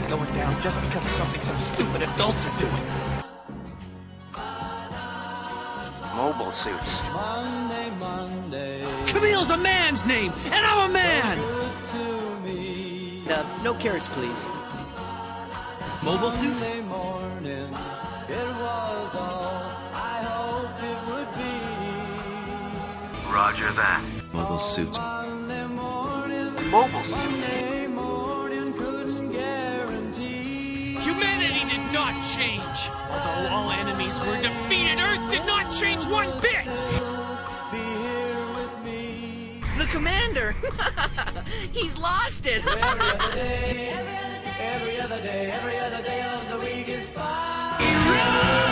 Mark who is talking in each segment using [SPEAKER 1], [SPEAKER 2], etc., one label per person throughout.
[SPEAKER 1] not going down just because of something some stupid adults are doing.
[SPEAKER 2] Mobile suits.
[SPEAKER 3] Monday, Monday,
[SPEAKER 1] Camille's a man's name, and I'm a man!
[SPEAKER 3] to.
[SPEAKER 2] Uh, no carrots, please.
[SPEAKER 1] Mobile suit?
[SPEAKER 3] Monday morning, it was all I hoped it would be.
[SPEAKER 2] Roger that.
[SPEAKER 1] Mobile suit.
[SPEAKER 3] Monday morning,
[SPEAKER 2] Mobile suit.
[SPEAKER 4] Change. Although all enemies were defeated, Earth did not change one bit.
[SPEAKER 3] Be here with me.
[SPEAKER 1] The commander! He's lost it!
[SPEAKER 3] Every other day, every other day, every other day of the week is fine.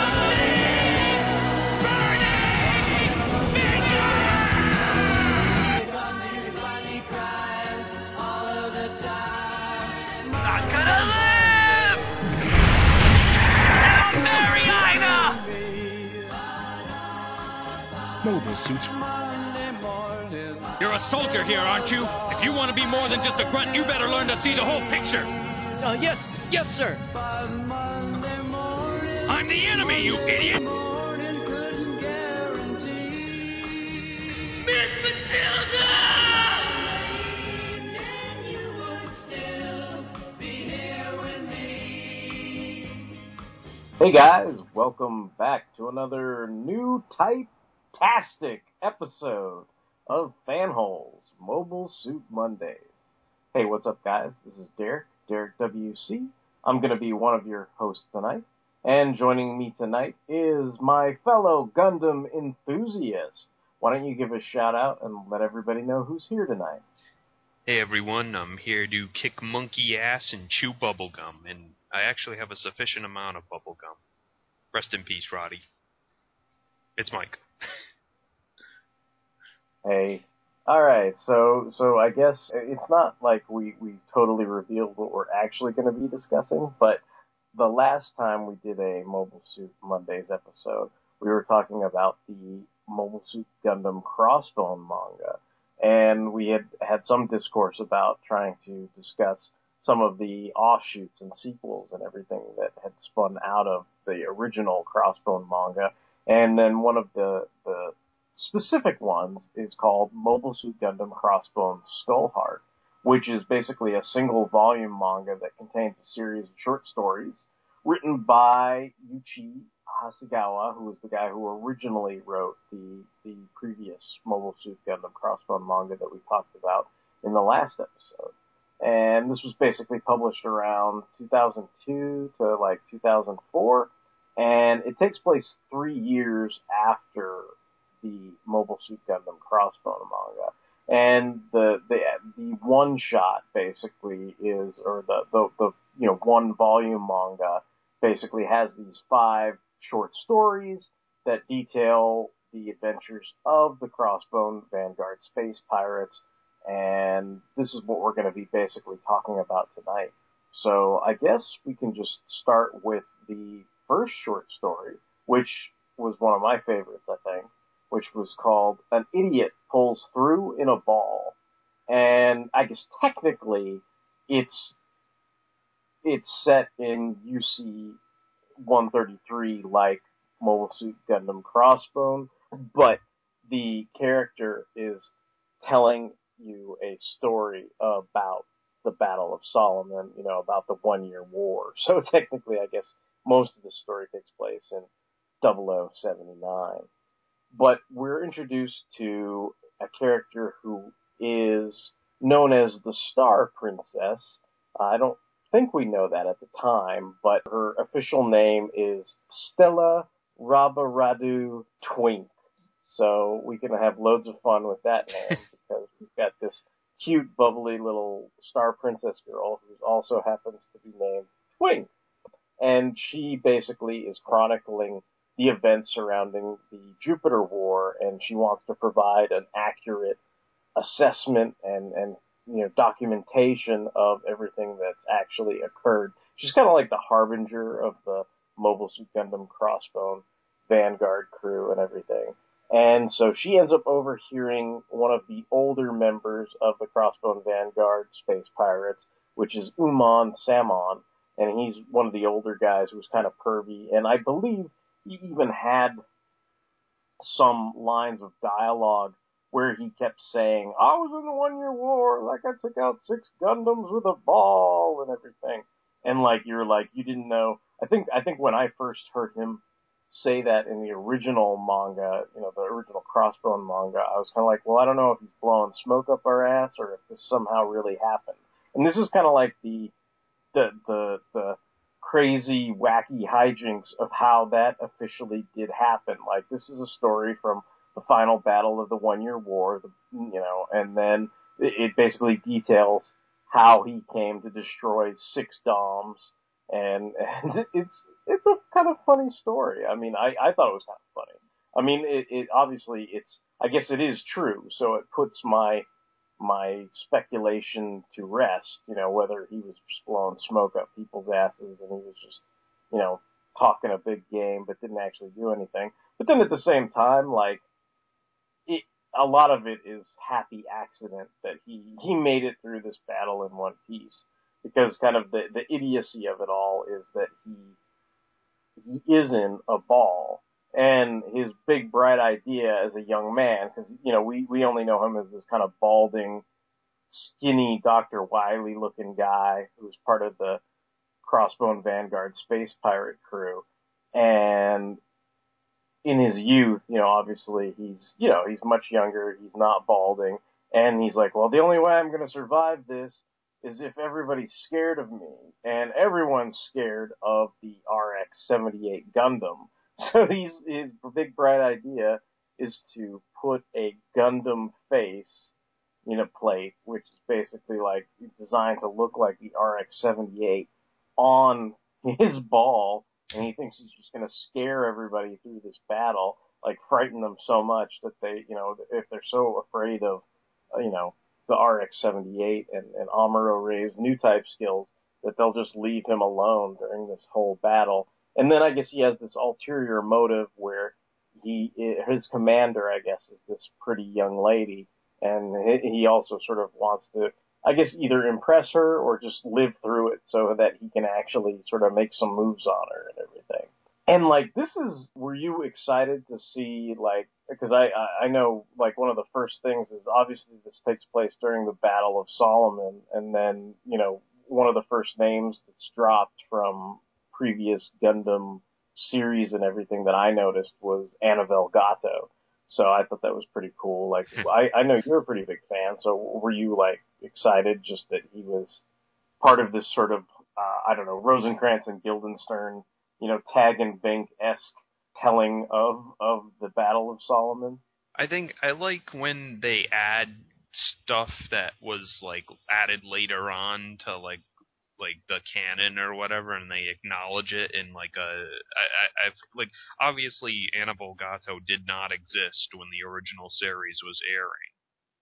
[SPEAKER 1] Mobile suits.
[SPEAKER 4] You're a soldier here, aren't you? If you want to be more than just a grunt, you better learn to see the whole picture.
[SPEAKER 2] Uh, yes, yes, sir.
[SPEAKER 3] by Monday morning,
[SPEAKER 4] I'm the enemy, you idiot!
[SPEAKER 3] morning couldn't guarantee.
[SPEAKER 1] Miss Matilda!
[SPEAKER 5] Hey guys, welcome back to another new type-tastic episode of Fanholes Mobile Suit Mondays. Hey, what's up guys? This is Derek, Derek WC. I'm gonna be one of your hosts tonight. And joining me tonight is my fellow Gundam enthusiast. Why don't you give a shout out and let everybody know who's here tonight?
[SPEAKER 6] Hey everyone, I'm here to kick monkey ass and chew bubblegum, and I actually have a sufficient amount of bubblegum. Rest in peace, Roddy. It's Mike.
[SPEAKER 5] Hey. Alright, so so I guess it's not like we, we totally revealed what we're actually going to be discussing, but the last time we did a Mobile Suit Mondays episode, we were talking about the Mobile Suit Gundam Crossbone manga, and we had had some discourse about trying to discuss some of the offshoots and sequels and everything that had spun out of the original Crossbone manga, and then one of the the specific ones is called Mobile Suit Gundam Crossbone Skullheart, which is basically a single volume manga that contains a series of short stories written by Yuichi Hasegawa, who was the guy who originally wrote the the previous Mobile Suit Gundam Crossbone manga that we talked about in the last episode. And this was basically published around 2002 to like 2004, and it takes place three years after the Mobile Suit Gundam Crossbone manga. And the the the one shot basically is, or the the, the you know one volume manga basically has these five short stories that detail the adventures of the Crossbone Vanguard space pirates, and this is what we're going to be basically talking about tonight. So I guess we can just start with the first short story, which was one of my favorites, I think, which was called An Idiot Pulls Through in a Ball. And I guess technically it's it's set in UC 133 like Mobile Suit Gundam Crossbone, but the character is telling you a story about the Battle of Solomon, you know, about the one year war. So technically, I guess most of the story takes place in 0079. But we're introduced to a character who is known as the Star Princess. Uh, I don't think we know that at the time, but her official name is Stella Rabaradu Twink. So we can have loads of fun with that name because we've got this cute, bubbly little Star Princess girl who also happens to be named Twink. And she basically is chronicling the events surrounding the Jupiter War, and she wants to provide an accurate assessment and, and you know documentation of everything that's actually occurred. She's kind of like the harbinger of the Mobile Suit Gundam Crossbone Vanguard crew and everything. And so she ends up overhearing one of the older members of the Crossbone Vanguard space pirates, which is Uman Samon, and he's one of the older guys who's kind of pervy, and I believe he even had some lines of dialogue where he kept saying, I was in the one year war, like I took out six Gundams with a ball and everything. And like you're like you didn't know I think I think when I first heard him say that in the original manga, you know, the original Crossbone manga, I was kinda like, Well, I don't know if he's blowing smoke up our ass or if this somehow really happened. And this is kinda like the the the the crazy, wacky hijinks of how that officially did happen. Like this is a story from the final battle of the one year war, the, you know, and then it, it basically details how he came to destroy six doms and, and it's, it's a kind of funny story. I mean, I, I thought it was kind of funny. I mean, it, it obviously it's, I guess it is true, so it puts my, my speculation to rest, you know, whether he was just blowing smoke up people's asses and he was just, you know, talking a big game but didn't actually do anything. But then at the same time, like, it, a lot of it is happy accident that he, he made it through this battle in one piece. Because kind of the, the idiocy of it all is that he, he is in a ball and his big bright idea as a young man, because you know we we only know him as this kind of balding, skinny Doctor Wily looking guy who's part of the Crossbone Vanguard space pirate crew, and in his youth, you know, obviously he's you know he's much younger, he's not balding, and he's like, well, the only way I'm going to survive this is if everybody's scared of me, and everyone's scared of the RX-78 Gundam. So he's, his big bright idea is to put a Gundam face in a plate, which is basically like designed to look like the RX-78 on his ball, and he thinks he's just going to scare everybody through this battle, like frighten them so much that they, you know, if they're so afraid of, uh, you know, the RX-78 and, and Amuro Ray's new type skills that they'll just leave him alone during this whole battle and then I guess he has this ulterior motive where he, his commander, I guess, is this pretty young lady, and he also sort of wants to, I guess, either impress her or just live through it so that he can actually sort of make some moves on her and everything. And like, this is, were you excited to see like, because I, I know like one of the first things is obviously this takes place during the Battle of Solomon, and then, you know, one of the first names that's dropped from previous Gundam series and everything that I noticed was Anavel Gato. So I thought that was pretty cool. Like I, I know you're a pretty big fan, so were you like excited just that he was part of this sort of uh, I don't know Rosencrantz and Guildenstern, you know, Tag and Bink esque telling of of the Battle of Solomon?
[SPEAKER 6] I think I like when they add stuff that was like added later on to like like the canon or whatever, and they acknowledge it in like a I, I I've like obviously Anavel Gato did not exist when the original series was airing,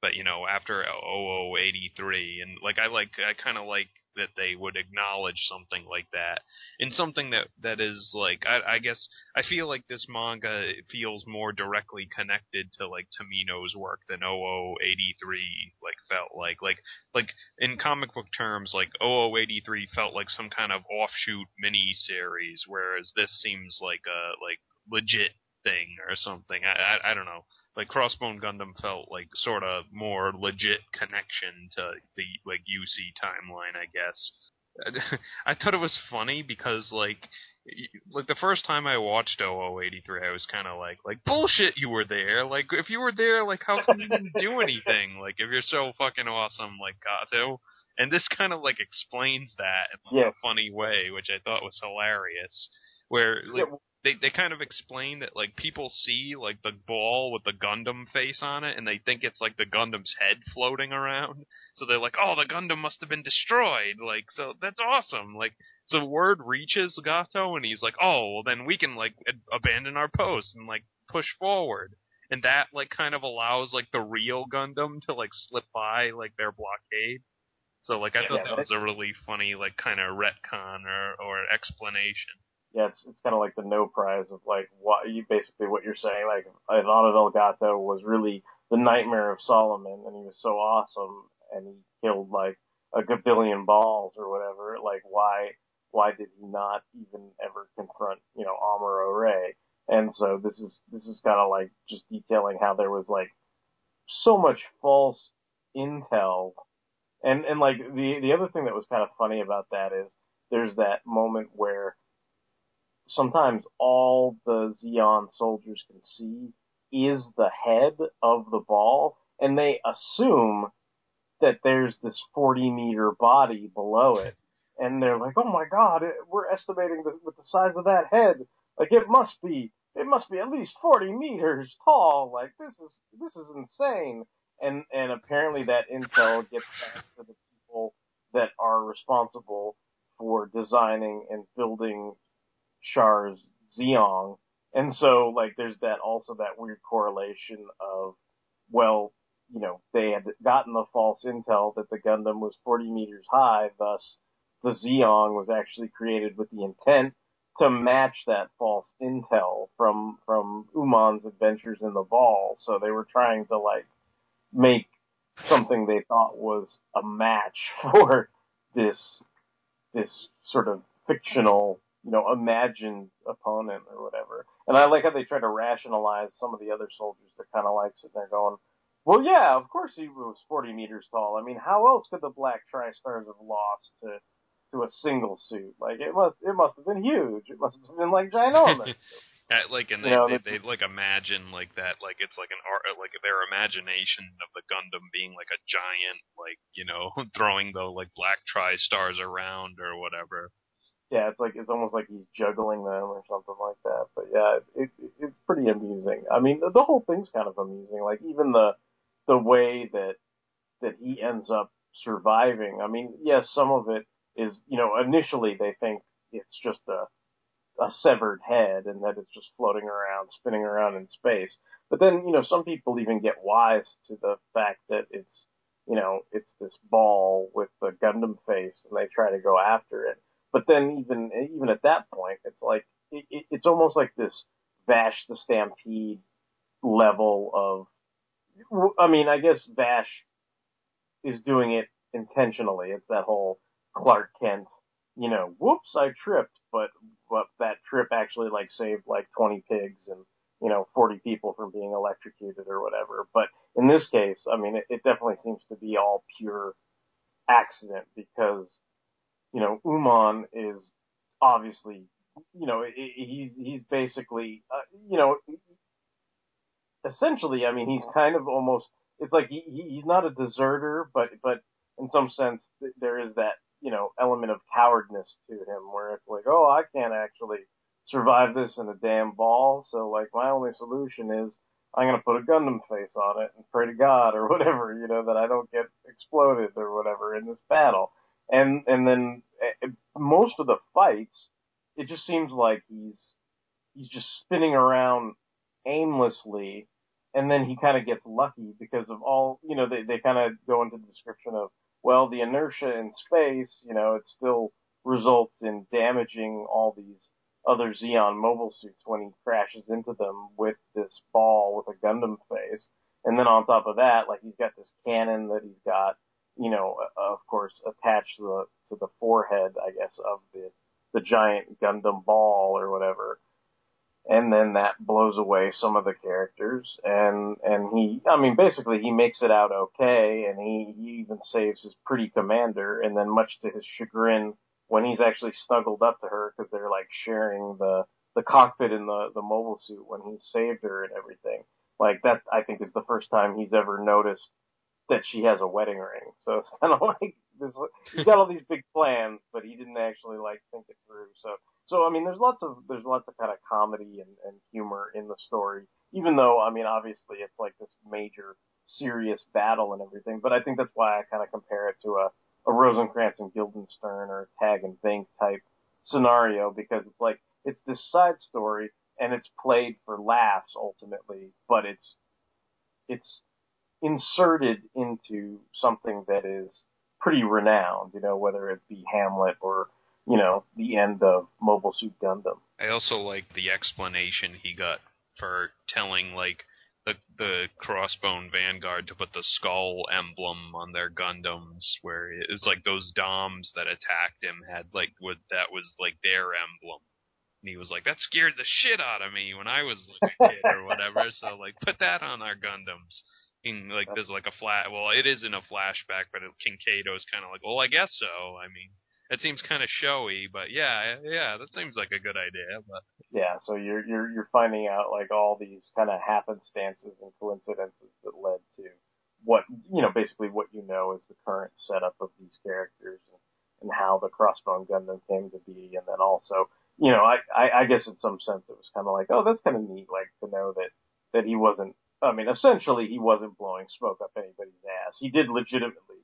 [SPEAKER 6] but you know after 0083 and like I like I kind of like that they would acknowledge something like that. And something that that is like I, I guess I feel like this manga feels more directly connected to like Tomino's work than 0083 like felt like. Like like in comic book terms like 0083 felt like some kind of offshoot mini series whereas this seems like a like legit thing or something. I I, I don't know like Crossbone Gundam felt like sort of more legit connection to the like UC timeline, I guess. I thought it was funny because like like the first time I watched 0083 I was kind of like like bullshit you were there like if you were there like how come you didn't do anything like if you're so fucking awesome like Gato and this kind of like explains that in like,
[SPEAKER 5] Yeah.
[SPEAKER 6] a funny way which I thought was hilarious where like
[SPEAKER 5] Yeah.
[SPEAKER 6] They they kind of explain that like people see like the ball with the Gundam face on it and they think it's like the Gundam's head floating around. So they're like, "Oh, the Gundam must have been destroyed." Like, so that's awesome. Like, so word reaches Gato and he's like, "Oh, well then we can like abandon our post and like push forward." And that like kind of allows like the real Gundam to like slip by like their blockade. So like I thought
[SPEAKER 5] Yeah,
[SPEAKER 6] that was a really funny like kind of retcon or or explanation.
[SPEAKER 5] Yeah, it's it's kind of like the no prize of like what you basically what you're saying. Like Ivana Delgato was really the nightmare of Solomon, and he was so awesome, and he killed like a gabillion balls or whatever. Like why why did he not even ever confront, you know, Amuro Ray? And so this is this is kind of like just detailing how there was like so much false intel, and and like the the other thing that was kind of funny about that is there's that moment where sometimes all the Zeon soldiers can see is the head of the ball, and they assume that there's this 40 meter body below it. And they're like, oh my god, it, we're estimating the, with the size of that head. Like it must be, it must be at least 40 meters tall. Like this is, this is insane. And, and apparently that intel gets back to the people that are responsible for designing and building Char's Zeong. And so, like, there's that also that weird correlation of, well, you know, they had gotten the false intel that the Gundam was 40 meters high, thus the Zeong was actually created with the intent to match that false intel from, from Uman's adventures in the ball. So they were trying to, like, make something they thought was a match for this, this sort of fictional you know, imagined opponent or whatever. And I like how they try to rationalize some of the other soldiers that kind of like sitting there going, well, yeah, of course he was 40 meters tall. I mean, how else could the Black Tri-Stars have lost to to a single suit? Like it must it must have been huge. It must have been like ginormous.
[SPEAKER 6] Uh, like and they,
[SPEAKER 5] You know,
[SPEAKER 6] they,
[SPEAKER 5] the-
[SPEAKER 6] they like imagine like that like it's like an art like their imagination of the Gundam being like a giant like you know throwing the like black tri stars around or whatever.
[SPEAKER 5] Yeah, it's like it's almost like he's juggling them or something like that. But yeah, it, it, it's pretty amusing. I mean, the, the whole thing's kind of amusing. Like even the the way that that he ends up surviving. I mean, yes, some of it is you know initially they think it's just a a severed head and that it's just floating around, spinning around in space. But then you know some people even get wise to the fact that it's you know it's this ball with the Gundam face and they try to go after it but then even even at that point, it's like it, it, it's almost like this Vash the Stampede level of. I mean, I guess Vash is doing it intentionally. It's that whole Clark Kent, you know, whoops, I tripped, but but that trip actually like saved like 20 pigs and you know 40 people from being electrocuted or whatever. But in this case, I mean, it, it definitely seems to be all pure accident because you know, Uman is obviously, you know, he's he's basically, uh, you know, essentially, I mean, he's kind of almost. It's like he he's not a deserter, but but in some sense, there is that you know element of cowardness to him, where it's like, oh, I can't actually survive this in a damn ball, so like my only solution is I'm gonna put a Gundam face on it and pray to God or whatever, you know, that I don't get exploded or whatever in this battle and and then uh, most of the fights, it just seems like he's he's just spinning around aimlessly, and then he kind of gets lucky because of all you know they they kind of go into the description of well the inertia in space, you know, it still results in damaging all these other Zeon mobile suits when he crashes into them with this ball with a Gundam face. And then on top of that, like he's got this cannon that he's got you know, uh, of course, attached to the to the forehead, I guess, of the the giant Gundam ball or whatever. And then that blows away some of the characters, and and he, I mean, basically he makes it out okay, and he, he even saves his pretty commander, and then much to his chagrin, when he's actually snuggled up to her because they're like sharing the the cockpit in the the mobile suit when he saved her and everything, like that, I think is the first time he's ever noticed that she has a wedding ring. So it's kind of like this. He's got all these big plans, but he didn't actually like think it through. So, so I mean, there's lots of there's lots of kind of comedy and, and humor in the story. Even though, I mean, obviously it's like this major serious battle and everything. But I think that's why I kind of compare it to a a Rosencrantz and Guildenstern or a Tag and Think type scenario because it's like it's this side story and it's played for laughs ultimately, but it's it's inserted into something that is pretty renowned, you know, whether it be Hamlet or, you know, the end of Mobile Suit Gundam.
[SPEAKER 6] I also like the explanation he got for telling like the the Crossbone Vanguard to put the skull emblem on their Gundams, where it's like those Doms that attacked him had like what that was like their emblem. And he was like, that scared the shit out of me when I was a kid or whatever. So like, put that on our Gundams. And like, there's like a flat. Well, it is in a flashback, but Kinkaido's kind of like, well, I guess so. I mean, it seems kind of showy, but yeah, yeah, that seems like a good idea. But
[SPEAKER 5] Yeah, so you're you're you're finding out like all these kind of happenstances and coincidences that led to what you know, basically what you know is the current setup of these characters and, and how the Crossbone Gundam came to be, and then also, you know, I, I I guess in some sense it was kind of like, oh, that's kind of neat, like to know that that he wasn't. I mean, essentially, he wasn't blowing smoke up anybody's ass. He did legitimately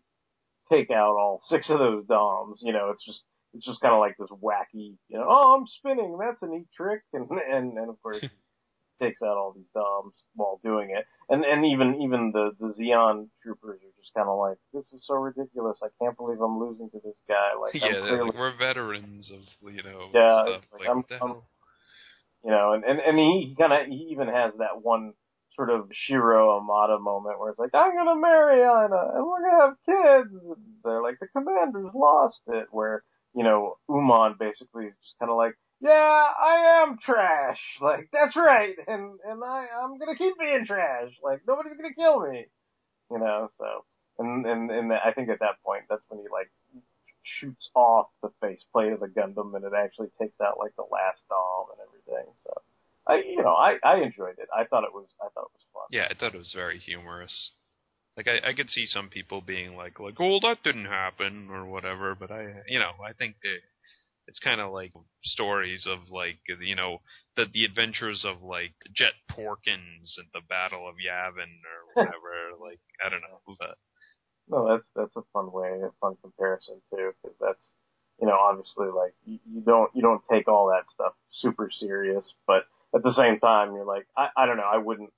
[SPEAKER 5] take out all six of those DOMs. You know, it's just it's just kind of like this wacky, you know, oh, I'm spinning, that's a neat trick, and and and of course he takes out all these DOMs while doing it, and and even even the the Zeon troopers are just kind of like, this is so ridiculous, I can't believe I'm losing to this guy. Like,
[SPEAKER 6] yeah,
[SPEAKER 5] clearly,
[SPEAKER 6] like, we're veterans of you know
[SPEAKER 5] Yeah,
[SPEAKER 6] stuff.
[SPEAKER 5] like,
[SPEAKER 6] Like,
[SPEAKER 5] I'm- I'm- you know, and and and he, he kind of he even has that one sort of Shiro Amada moment where it's like, I'm gonna marry Aina and we're gonna have kids. They're like, the commander's lost it. Where you know, Uman basically is just kind of like, yeah, I am trash. Like that's right, and and I I'm gonna keep being trash. Like nobody's gonna kill me. You know, so and and and I think at that point that's when he like shoots off the faceplate of the Gundam and it actually takes out like the last Dom and everything. So I you know, I I enjoyed it. I thought it was I thought it was fun.
[SPEAKER 6] Yeah, I thought it was very humorous. Like I, I could see some people being like, like, oh, that didn't happen or whatever. But I, you know, I think that it's kind of like stories of like, you know, the the adventures of like Jek Porkins at the Battle of Yavin or whatever. like I don't know, but
[SPEAKER 5] No, that's that's a fun way, a fun comparison too, because that's you know obviously like you, you don't you don't take all that stuff super serious, but at the same time you're like I I don't know I wouldn't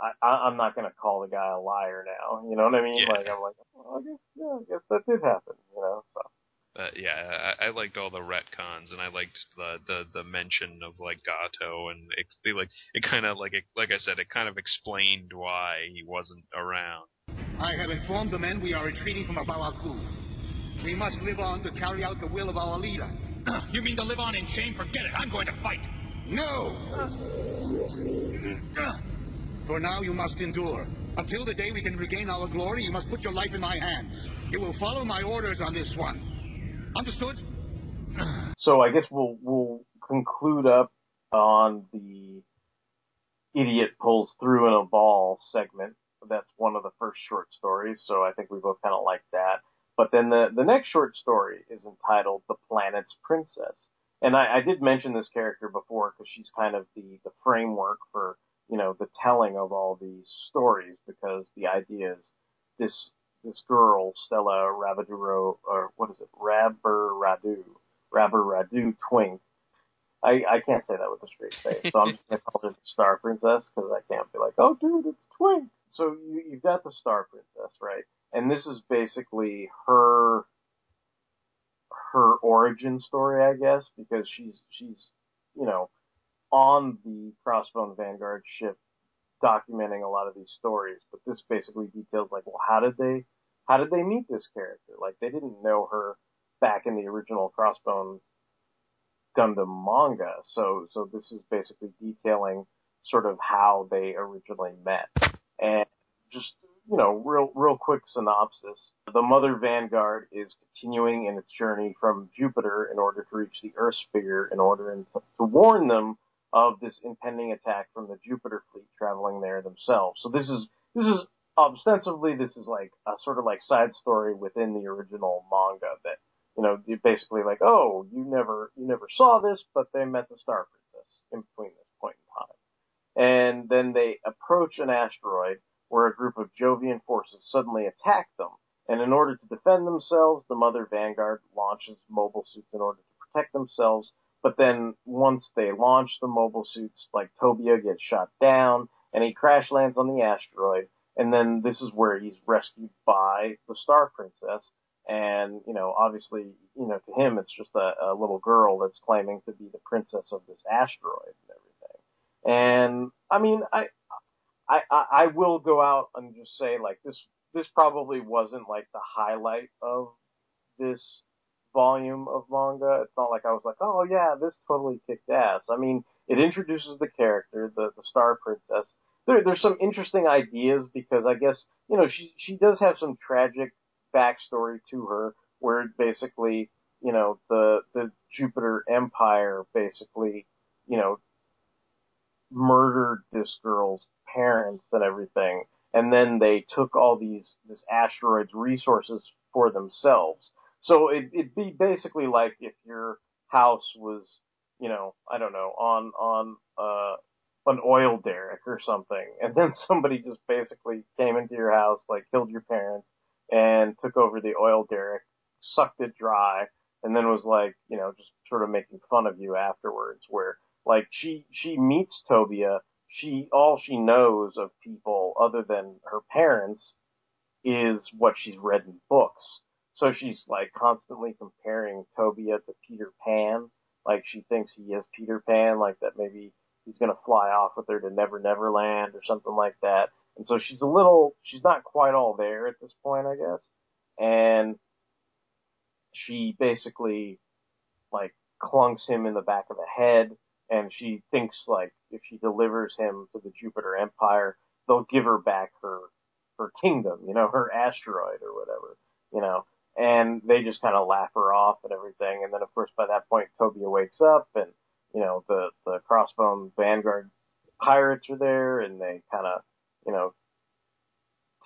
[SPEAKER 5] I I- I'm not gonna call the guy a liar now, you know what I mean?
[SPEAKER 6] Yeah.
[SPEAKER 5] Like I'm like well, I guess yeah I guess that did happen, you know. So
[SPEAKER 6] But yeah, I, I liked all the retcons, and I liked the the, the mention of like Gato, and it, they, like it kind of like it, like I said, it kind of explained why he wasn't around.
[SPEAKER 7] I have informed the men we are retreating from A Baoa Qu. We must live on to carry out the will of our leader.
[SPEAKER 8] You mean to live on in shame? Forget it. I'm going to fight.
[SPEAKER 7] No! For now, you must endure. Until the day we can regain our glory, you must put your life in my hands. You will follow my orders on this one. Understood?
[SPEAKER 5] so I guess we'll we'll conclude up on the idiot pulls through in a ball segment. That's one of the first short stories, so I think we both kind of like that. But then the the next short story is entitled "The Planet's Princess," and I, I did mention this character before because she's kind of the the framework for you know the telling of all these stories because the idea is this this girl Stella Rabaduro or what is it Rabber Radu Rabber Radu Twink. I, I can't say that with a straight face, so I'm just gonna call her the Star Princess because I can't be like, oh dude, it's Twink. So you you've got the Star Princess, right? And this is basically her her origin story, I guess, because she's she's you know on the Crossbone Vanguard ship documenting a lot of these stories, but this basically details like, well, how did they how did they meet this character? Like they didn't know her back in the original Crossbone Gundam manga, so so this is basically detailing sort of how they originally met. And just you know, real real quick synopsis. The Mother Vanguard is continuing in its journey from Jupiter in order to reach the Earth sphere in order to warn them of this impending attack from the Jupiter fleet traveling there themselves. So this is this is ostensibly this is like a sort of like side story within the original manga that you know you basically like oh you never you never saw this but they met the Star Princess in between this point in time, and then they approach an asteroid where a group of Jovian forces suddenly attack them. And in order to defend themselves, the Mother Vanguard launches mobile suits in order to protect themselves. But then once they launch the mobile suits, like Tobia gets shot down and he crash lands on the asteroid. And then this is where he's rescued by the Star Princess. And, you know, obviously, you know, to him, it's just a, a little girl that's claiming to be the princess of this asteroid and everything. And, I mean, I, I, I I will go out and just say like this this probably wasn't like the highlight of this volume of manga. It's not like I was like, oh yeah, this totally kicked ass. I mean, it introduces the character, the the Star Princess. There, there's some interesting ideas because I guess you know she she does have some tragic backstory to her, where basically you know the the Jupiter Empire basically you know murdered this girl's parents and everything, and then they took all these this asteroid's resources for themselves. So it, it'd be basically like if your house was, you know, I don't know, on on uh, an oil derrick or something, and then somebody just basically came into your house, like killed your parents, and took over the oil derrick, sucked it dry, and then was like, you know, just sort of making fun of you afterwards. Where like she she meets Tobia, she all she knows of people other than her parents is what she's read in books. So she's like constantly comparing Tobia to Peter Pan. Like she thinks he is Peter Pan, like that maybe he's gonna fly off with her to Never Never Land or something like that. And so she's a little, she's not quite all there at this point, I guess. And she basically like clunks him in the back of the head and she thinks like if she delivers him to the Jupiter Empire, they'll give her back her her kingdom, you know, her asteroid or whatever, you know. And they just kind of laugh her off and everything. And then of course by that point Tobia wakes up and you know the the Crossbone Vanguard pirates are there and they kind of you know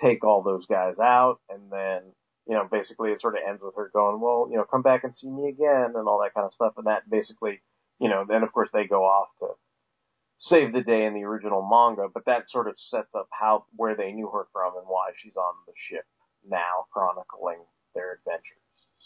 [SPEAKER 5] take all those guys out and then you know basically it sort of ends with her going well you know come back and see me again and all that kind of stuff and that basically you know, then of course they go off to save the day in the original manga, but that sort of sets up how where they knew her from and why she's on the ship now, chronicling their adventures.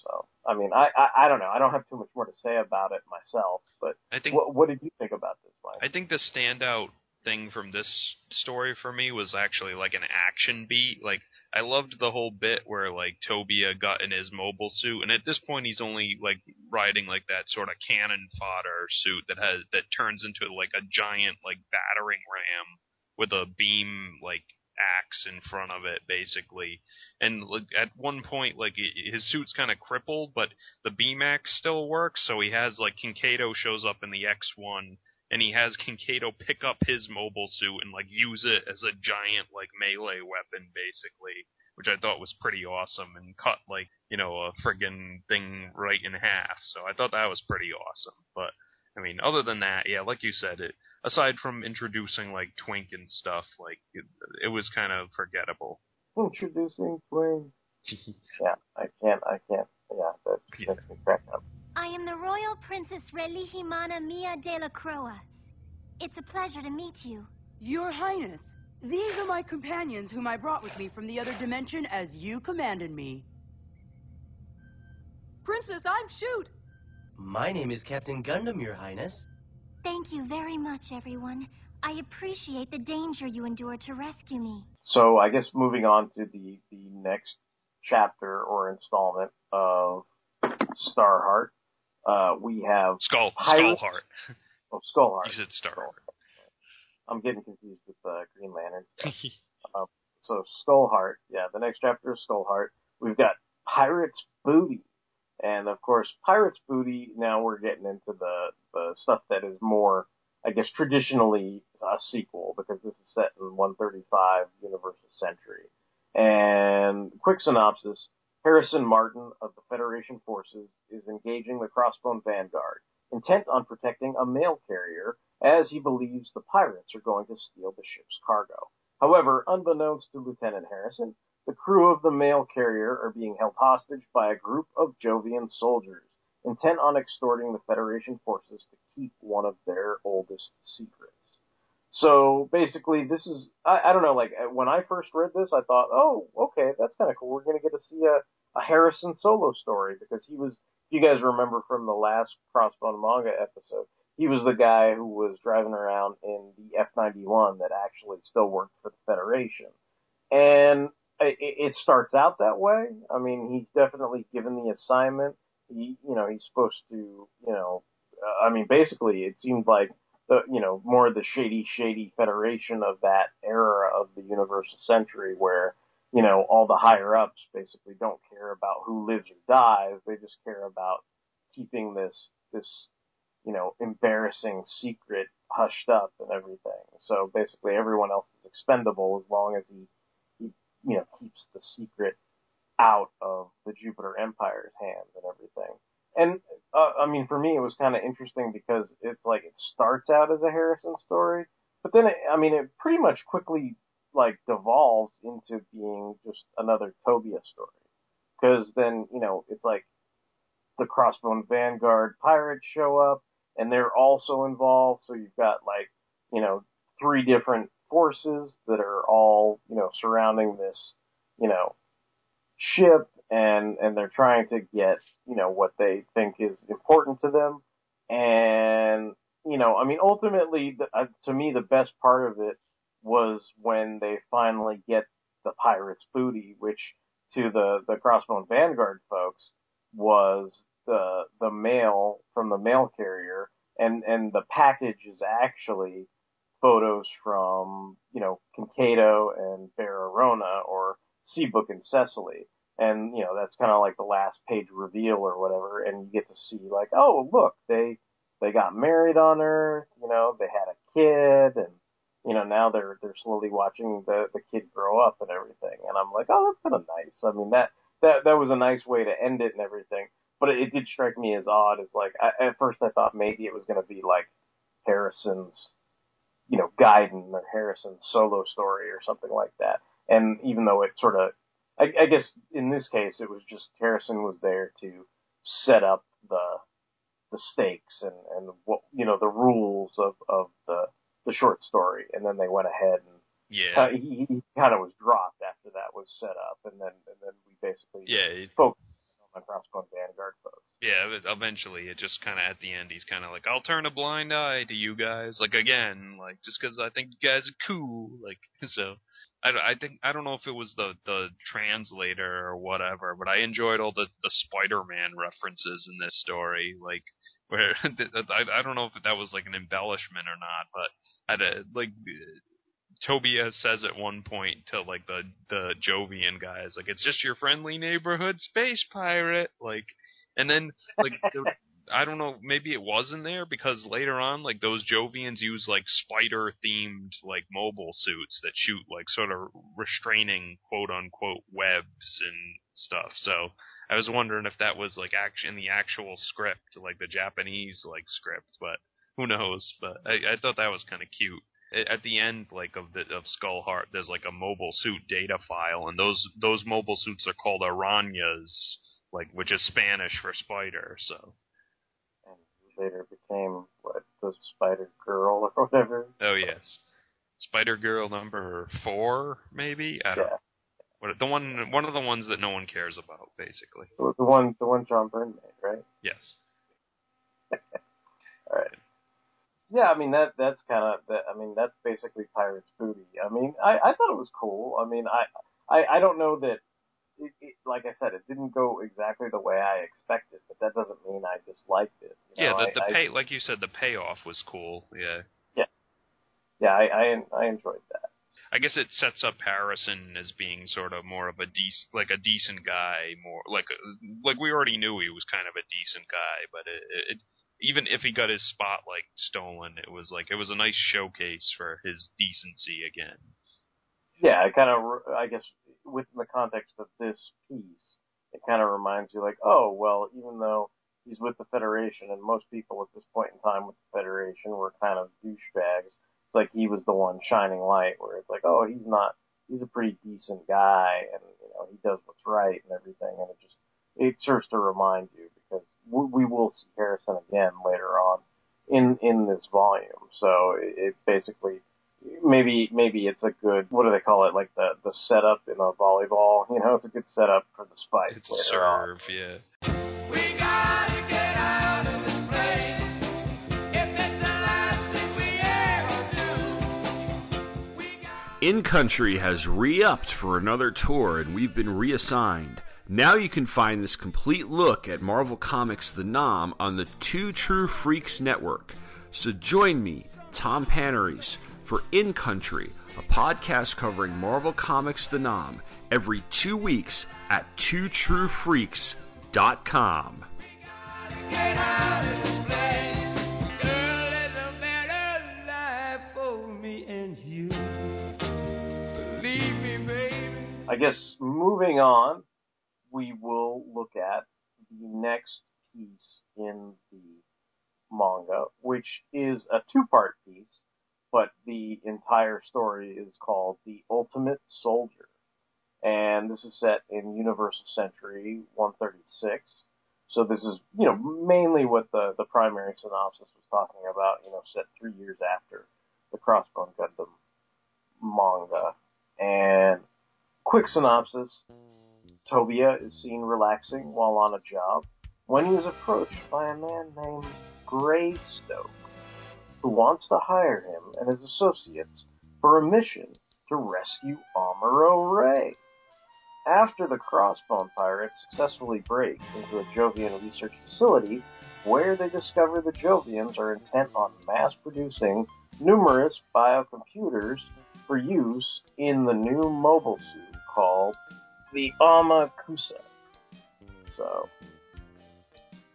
[SPEAKER 5] So, I mean, I, I, I don't know. I don't have too much more to say about it myself, but
[SPEAKER 6] I think
[SPEAKER 5] what, what did you think about this, Mike?
[SPEAKER 6] I think the standout thing from this story for me was actually like an action beat. Like I loved the whole bit where like Tobia got in his mobile suit, and at this point he's only like riding like that sort of cannon fodder suit that has that turns into like a giant like battering ram with a beam like axe in front of it basically. And like, at one point like his suit's kind of crippled but the beam axe still works so he has like Kinkaido shows up in the X1 and he has Kinkaido pick up his mobile suit and like use it as a giant like melee weapon basically, which I thought was pretty awesome and cut like, you know, a friggin' thing right in half. So I thought that was pretty awesome. But I mean, other than that, yeah, like you said, it aside from introducing like Twink and stuff, like it, it was kind of forgettable.
[SPEAKER 5] Introducing Twink. yeah, I can't, I can't, yeah, that
[SPEAKER 6] Yeah.
[SPEAKER 5] me crack up.
[SPEAKER 9] I am the Royal Princess Relihimana Mia de la Croa. It's a pleasure to meet you.
[SPEAKER 10] Your Highness, these are my companions whom I brought with me from the other dimension as you commanded me.
[SPEAKER 1] Princess, I'm Shute.
[SPEAKER 2] My name is Captain Gundam, Your Highness.
[SPEAKER 9] Thank you very much, everyone. I appreciate the danger you endured to rescue me.
[SPEAKER 5] So I guess moving on to the, the next chapter or installment of Starheart, uh, we have
[SPEAKER 6] Skull
[SPEAKER 5] Pirates-
[SPEAKER 6] Skullheart.
[SPEAKER 5] oh, Skullheart.
[SPEAKER 6] You said Starheart.
[SPEAKER 5] I'm getting confused with uh, Green Lantern. stuff. so Skullheart, yeah, the next chapter is Skullheart. We've got Pirates Booty, and of course Pirates Booty. Now we're getting into the the stuff that is more, I guess, traditionally a sequel because this is set in 135 Universal Century. And quick synopsis: Harrison Martin of the Federation forces is engaging the Crossbone Vanguard, intent on protecting a mail carrier as he believes the pirates are going to steal the ship's cargo. However, unbeknownst to Lieutenant Harrison, the crew of the mail carrier are being held hostage by a group of Jovian soldiers, intent on extorting the Federation forces to keep one of their oldest secrets. So basically, this is, I, I don't know, like, when I first read this, I thought, oh, okay, that's kind of cool. We're going to get to see a, a Harrison solo story because he was, you guys remember from the last Crossbone manga episode, he was the guy who was driving around in the F-91 that actually still worked for the Federation. And it, it starts out that way. I mean, he's definitely given the assignment. He, you know, he's supposed to, you know, uh, I mean, basically, it seemed like the you know more the shady shady Federation of that era of the Universal Century where you know all the higher ups basically don't care about who lives or dies. They just care about keeping this this you know embarrassing secret hushed up and everything. So basically everyone else is expendable as long as he he you know keeps the secret out of the Jupiter Empire's hands and everything. And uh, I mean, for me, it was kind of interesting because it's like it starts out as a Harrison story, but then it, I mean, it pretty much quickly like devolves into being just another Tobia story. Because then you know it's like the Crossbone Vanguard pirates show up, and they're also involved. So you've got like you know three different forces that are all you know surrounding this you know ship and and they're trying to get you know what they think is important to them and you know i mean ultimately the, uh, to me the best part of it was when they finally get the pirates booty which to the the crossbone vanguard folks was the the mail from the mail carrier. And and the package is actually photos from you know Kinkaido and Berah Ronah or Seabook and Cecily. And you know that's kind of like the last page reveal or whatever. And you get to see like oh look they they got married on earth you know they had a kid and you know now they're they're slowly watching the the kid grow up and everything. And i'm like oh that's kind of nice. I mean that that that was a nice way to end it and everything. But it, it did strike me as odd as like I, at first i thought maybe it was going to be like harrison's you know gaiden or harrison's solo story or something like that. And even though it sort of I, I guess in this case it was just Harrison was there to set up the the stakes and and what you know the rules of of the the short story, and then they went ahead and
[SPEAKER 6] Yeah.
[SPEAKER 5] uh, he, he kind of was dropped after that was set up, and then and then we basically
[SPEAKER 6] Yeah, it-
[SPEAKER 5] focused on the Crossbone Vanguard folks.
[SPEAKER 6] Yeah, eventually it just kind of at the end he's kind of like, I'll turn a blind eye to you guys, like again, like just because I think you guys are cool, like so. I, I think I don't know if it was the the translator or whatever, but I enjoyed all the the Spider-Man references in this story, like where I I don't know if that was like an embellishment or not, but had a, like Tobia says at one point to like the the Jovian guys, like it's just your friendly neighborhood space pirate, like, and then like I don't know, maybe it wasn't there because later on, like those Jovians use like spider themed like mobile suits that shoot like sort of restraining quote unquote webs and stuff. So I was wondering if that was like action in the actual script, like the Japanese like script, but who knows? But I, I thought that was kind of cute. At the end, like of the of Skull Heart, there's like a mobile suit data file, and those those mobile suits are called Aranyas, like which is Spanish for spider. So
[SPEAKER 5] later became what the Spider Girl or whatever.
[SPEAKER 6] Oh yes, Spider Girl number four, maybe. I don't
[SPEAKER 5] Yeah.
[SPEAKER 6] know. What, the one, one of the ones that no one cares about, basically.
[SPEAKER 5] The the one the one John Byrne made, right?
[SPEAKER 6] Yes.
[SPEAKER 5] All right. Yeah, I mean that that's kind of that. I mean that's basically Pirates Booty. I mean, I I thought it was cool. I mean, I I I don't know that. It, it, like I said, it didn't go exactly the way I expected, but that doesn't mean I disliked it. You
[SPEAKER 6] Yeah,
[SPEAKER 5] know,
[SPEAKER 6] the, the
[SPEAKER 5] I,
[SPEAKER 6] pay, like you said, the payoff was cool. Yeah.
[SPEAKER 5] yeah, I, I I enjoyed that.
[SPEAKER 6] I guess it sets up Harrison as being sort of more of a dec- like a decent guy, more like a, like we already knew he was kind of a decent guy, but it, it even if he got his spotlight stolen, it was like it was a nice showcase for his decency again.
[SPEAKER 5] Yeah, it kind of I guess within the context of this piece, it kind of reminds you like, oh well, even though he's with the Federation, and most people at this point in time with the Federation were kind of douchebags. It's like he was the one shining light, where it's like, oh, he's not. He's a pretty decent guy, and you know he does what's right and everything, and it just it serves to remind you because we, we will see Harrison again later on in in this volume. So it, it basically maybe maybe it's a good what do they call it like the the setup in a volleyball. You know, it's a good setup for the spike.
[SPEAKER 6] It's
[SPEAKER 5] later on.
[SPEAKER 6] serve, yeah.
[SPEAKER 3] We gotta get out of this place. If it's the last thing we ever do, we got
[SPEAKER 11] In Country has re upped for another tour, and we've been reassigned. Now you can find this complete look at Marvel Comics The 'Nam on the Two True Freaks Network. So join me, Tom Paneries, for In Country, a podcast covering Marvel Comics The 'Nam, every two weeks at twotruefreaks.com.
[SPEAKER 5] I guess moving on, we will look at the next piece in the manga, which is a two-part piece, but the entire story is called The Ultimate Soldier. And this is set in Universal Century 136. So this is, you know, mainly what the, the primary synopsis was talking about, you know, set three years after the Crossbone Gundam manga. And quick synopsis. Tobia is seen relaxing while on a job when he is approached by a man named Greystoke, who wants to hire him and his associates for a mission to rescue Amuro Ray. After the Crossbone Pirates successfully break into a Jovian research facility, where they discover the Jovians are intent on mass producing numerous biocomputers for use in the new mobile suit called the Amakusa. So,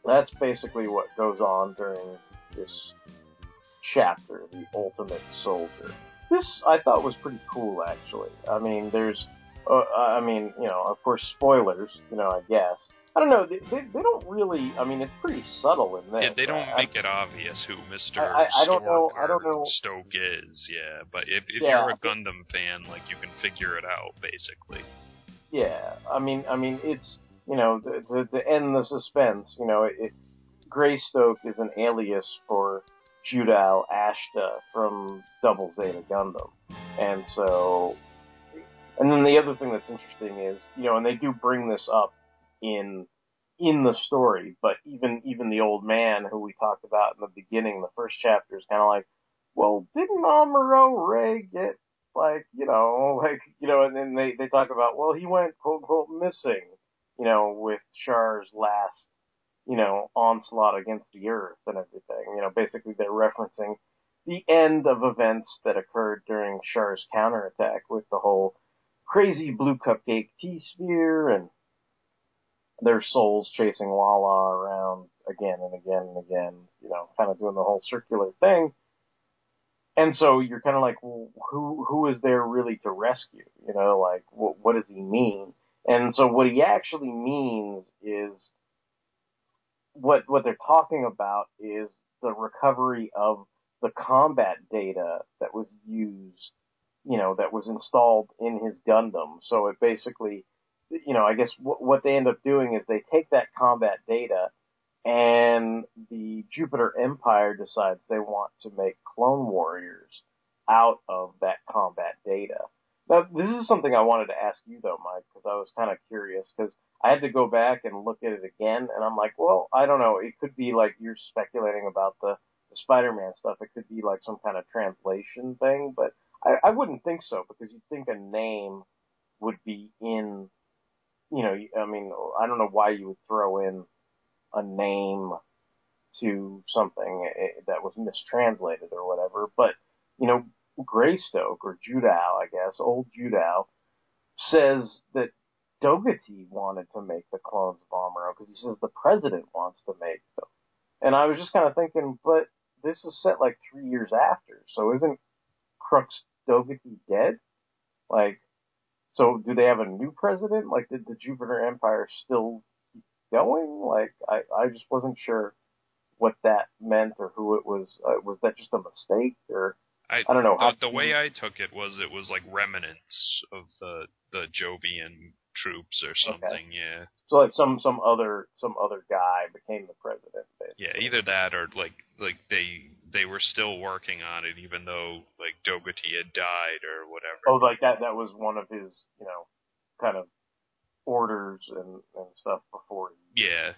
[SPEAKER 5] that's basically what goes on during this chapter, The Ultimate Soldier. This I thought was pretty cool, actually. I mean, there's, uh, I mean, you know, of course, spoilers, you know, I guess. I don't know, they, they, they don't really, I mean, it's pretty subtle in this.
[SPEAKER 6] Yeah, they don't
[SPEAKER 5] I-
[SPEAKER 6] make it obvious who Mister
[SPEAKER 5] I- I- I don't know- I don't know-
[SPEAKER 6] Stoke is. Yeah, but if if
[SPEAKER 5] Yeah.
[SPEAKER 6] you're a Gundam fan, like you can figure it out basically.
[SPEAKER 5] Yeah, I mean, I mean, it's you know the the, the end the suspense. You know, it, it Greystoke is an alias for Judau Ashta from Double Zeta Gundam, and so, and then the other thing that's interesting is you know, and they do bring this up in in the story, but even even the old man who we talked about in the beginning, the first chapter is kind of like, well, didn't Amuro Ray get like, you know, like, you know, and then they, they talk about, well, he went quote unquote missing, you know, with Char's last, you know, onslaught against the earth and everything. You know, basically they're referencing the end of events that occurred during Char's counterattack with the whole crazy blue cupcake tea sphere and their souls chasing Lalah around again and again and again, you know, kind of doing the whole circular thing. And so you're kind of like, well, who who is there really to rescue? You know, like what what does he mean? And so what he actually means is what what they're talking about is the recovery of the combat data that was used, you know, that was installed in his Gundam. So it basically, you know, I guess what, what they end up doing is they take that combat data and the Jupiter Empire decides they want to make clone warriors out of that combat data. Now, this is something I wanted to ask you though, Mike, because I was kind of curious because I had to go back and look at it again, and I'm like, well, I don't know. It could be like you're speculating about the, the Spider-Man stuff. It could be like some kind of translation thing, but I, I wouldn't think so because you'd think a name would be in, you know, I mean, I don't know why you would throw in a name to something eh, that was mistranslated or whatever. But, you know, Greystoke or Judau, I guess, old Judau, says that Dogati wanted to make the clones of Amuro because he says the president wants to make them. And I was just kind of thinking, but this is set like three years after, so isn't Crux Dogati dead? Like, so do they have a new president? Like, did the Jupiter Empire still keep going? Like, I, I just wasn't sure what that meant or who it was. Uh, was that just a mistake or?
[SPEAKER 6] I,
[SPEAKER 5] I don't know.
[SPEAKER 6] The, the way I took it was it was like remnants of the the Jovian troops or something. Yeah,
[SPEAKER 5] So like some some other some other guy became the president. Basically.
[SPEAKER 6] yeah. Either that or like like they they were still working on it even though like Dogati had died or whatever.
[SPEAKER 5] Oh, like that. That was one of his, you know, kind of orders and and stuff before he
[SPEAKER 6] Yeah,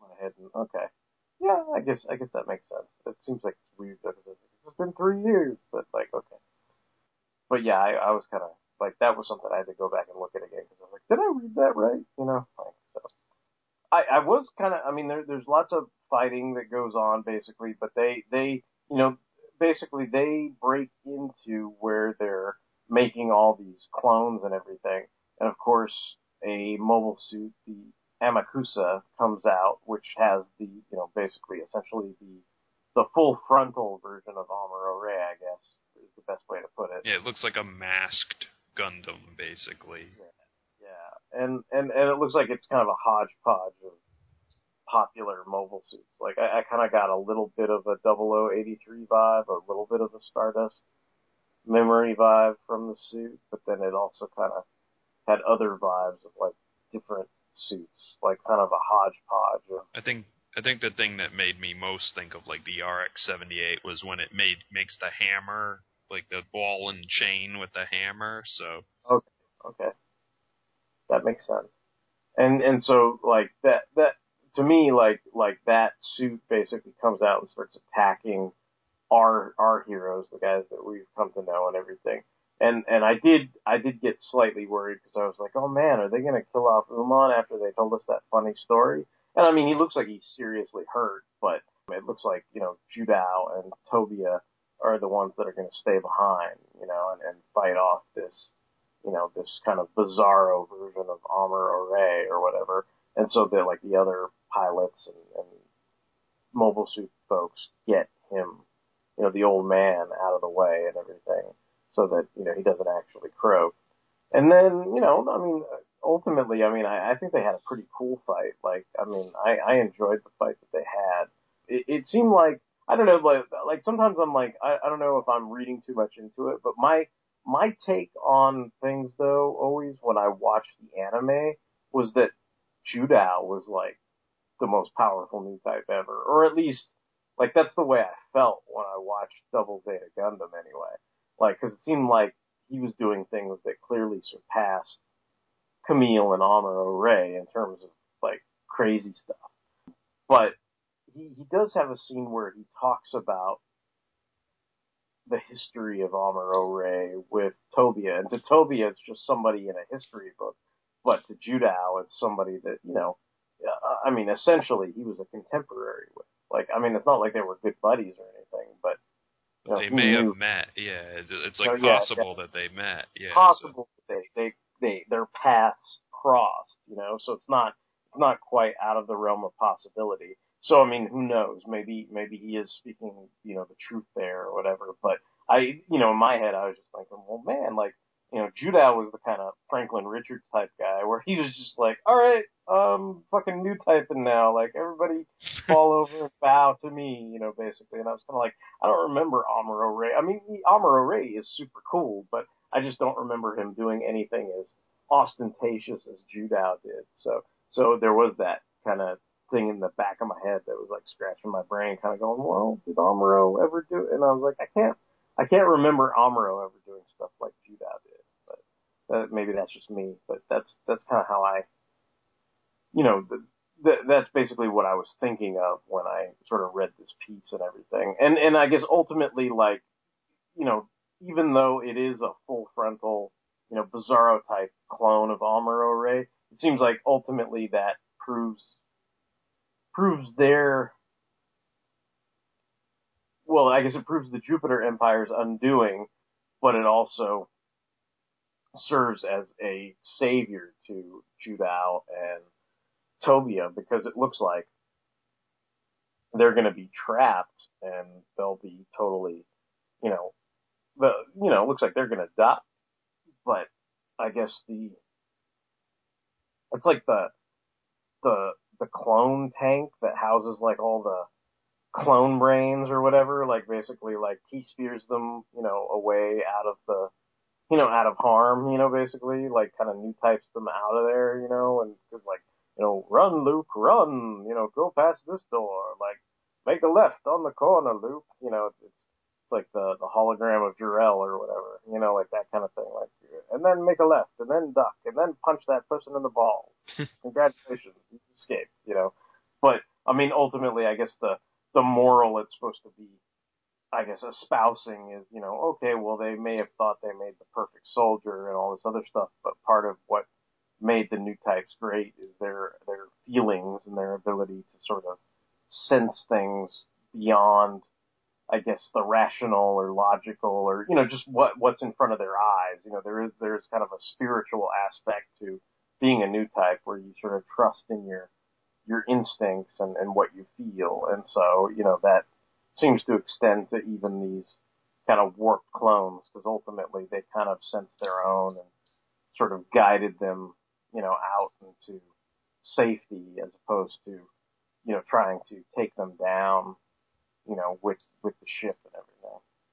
[SPEAKER 5] went ahead and okay. Yeah, I guess I guess that makes sense. It seems like it's weird that it's been three years, but like okay. But yeah, I, I was kind of like that was something I had to go back and look at again because I was like, did I read that right? You know, like so. I I was kind of I mean there there's lots of fighting that goes on basically, but they they you know, basically they break into where they're making all these clones and everything. And of course, a mobile suit, the Amakusa, comes out, which has the, you know, basically essentially the, the full frontal version of Amuro Ray, I guess, is the best way to put it.
[SPEAKER 6] Yeah, it looks like a masked Gundam, basically.
[SPEAKER 5] Yeah, and and and it looks like it's kind of a hodgepodge of popular mobile suits. Like I, I kind of got a little bit of a 0083 vibe, a little bit of a Stardust memory vibe from the suit, but then it also kind of had other vibes of like different suits, like kind of a hodgepodge of.
[SPEAKER 6] I think I think the thing that made me most think of like the RX-78 was when it made makes the hammer like the ball and chain with the hammer. So
[SPEAKER 5] Okay, okay, that makes sense. And and so like that that to me like like that suit basically comes out and starts attacking our our heroes, the guys that we've come to know and everything. And and I did I did get slightly worried because I was like, oh man, are they gonna kill off Uman after they told us that funny story? And I mean, he looks like he's seriously hurt, but it looks like you know Judau and Tobia are the ones that are going to stay behind, you know, and, and fight off this, you know, this kind of bizarro version of Amuro Ray or whatever. And so that like the other pilots and, and mobile suit folks get him, you know, the old man out of the way and everything so that, you know, he doesn't actually croak. And then, you know, I mean, ultimately, I mean, I, I think they had a pretty cool fight. Like, I mean, I, I enjoyed the fight that they had. It, it seemed like, I don't know, like, like sometimes I'm like, I, I don't know if I'm reading too much into it, but my, my take on things though, always when I watched the anime was that Judau was like the most powerful new type ever, or at least like that's the way I felt when I watched Double Zeta Gundam anyway. Like, cause it seemed like he was doing things that clearly surpassed Kamille and Amuro Ray in terms of like crazy stuff. But he, he does have a scene where he talks about the history of Amuro Ray with Tobia. And to Tobia, it's just somebody in a history book. But to Judau, it's somebody that, you know, uh, I mean, essentially he was a contemporary with. Like, I mean, it's not like they were good buddies or anything, but you know,
[SPEAKER 6] they may
[SPEAKER 5] knew-
[SPEAKER 6] have met. Yeah, it's like
[SPEAKER 5] yeah,
[SPEAKER 6] possible that they met. Yeah, so-
[SPEAKER 5] possible that they, they, they, their paths crossed, you know, so it's not, it's not quite out of the realm of possibility. So, I mean, who knows? Maybe, maybe he is speaking, you know, the truth there or whatever. But I, you know, in my head, I was just thinking, well, man, like, you know, Judah was the kind of Franklin Richards type guy where he was just like, all right, um, fucking new typing now. Like, everybody fall over and bow to me, you know, basically. And I was kind of like, I don't remember Amuro Ray. I mean, Amuro Ray is super cool, but I just don't remember him doing anything as ostentatious as Judah did. So, so there was that kind of thing in the back of my head that was like scratching my brain, kind of going, well, did Amuro ever do it? And I was like, I can't, I can't remember Amuro ever doing stuff like Judah did. But uh, maybe that's just me. But that's that's kind of how I, you know, the, the, that's basically what I was thinking of when I sort of read this piece and everything. And and I guess ultimately, like, you know, even though it is a full frontal, you know, Bizarro type clone of Amuro Ray, it seems like ultimately that proves proves their well, I guess it proves the Jupiter Empire's undoing, but it also serves as a savior to Judau and Tobia because it looks like they're going to be trapped and they'll be totally, you know, the you know, it looks like they're going to die. But I guess the it's like the the the clone tank that houses like all the clone brains or whatever, like basically like he spears them, you know, away out of the, you know, out of harm, you know, basically like kind of new types them out of there, you know, and just like, you know, run Luke, run, you know, go past this door, like make a left on the corner, Luke, you know, it's, it's like the the hologram of Jor-El or whatever, you know, like that kind of thing, like, and then make a left, and then duck, and then punch that person in the balls. Congratulations, you escaped, you know. But I mean, ultimately, I guess the the moral it's supposed to be, I guess, espousing is, you know, okay, well, they may have thought they made the perfect soldier and all this other stuff, but part of what made the new types great is their their feelings and their ability to sort of sense things beyond I guess the rational or logical or you know just what what's in front of their eyes. You know, there is there's kind of a spiritual aspect to being a new type where you sort of trust in your your instincts and, and what you feel, and so you know that seems to extend to even these kind of warped clones because ultimately they kind of sense their own and sort of guided them, you know, out into safety as opposed to, you know, trying to take them down, you know, with with the ship and everything.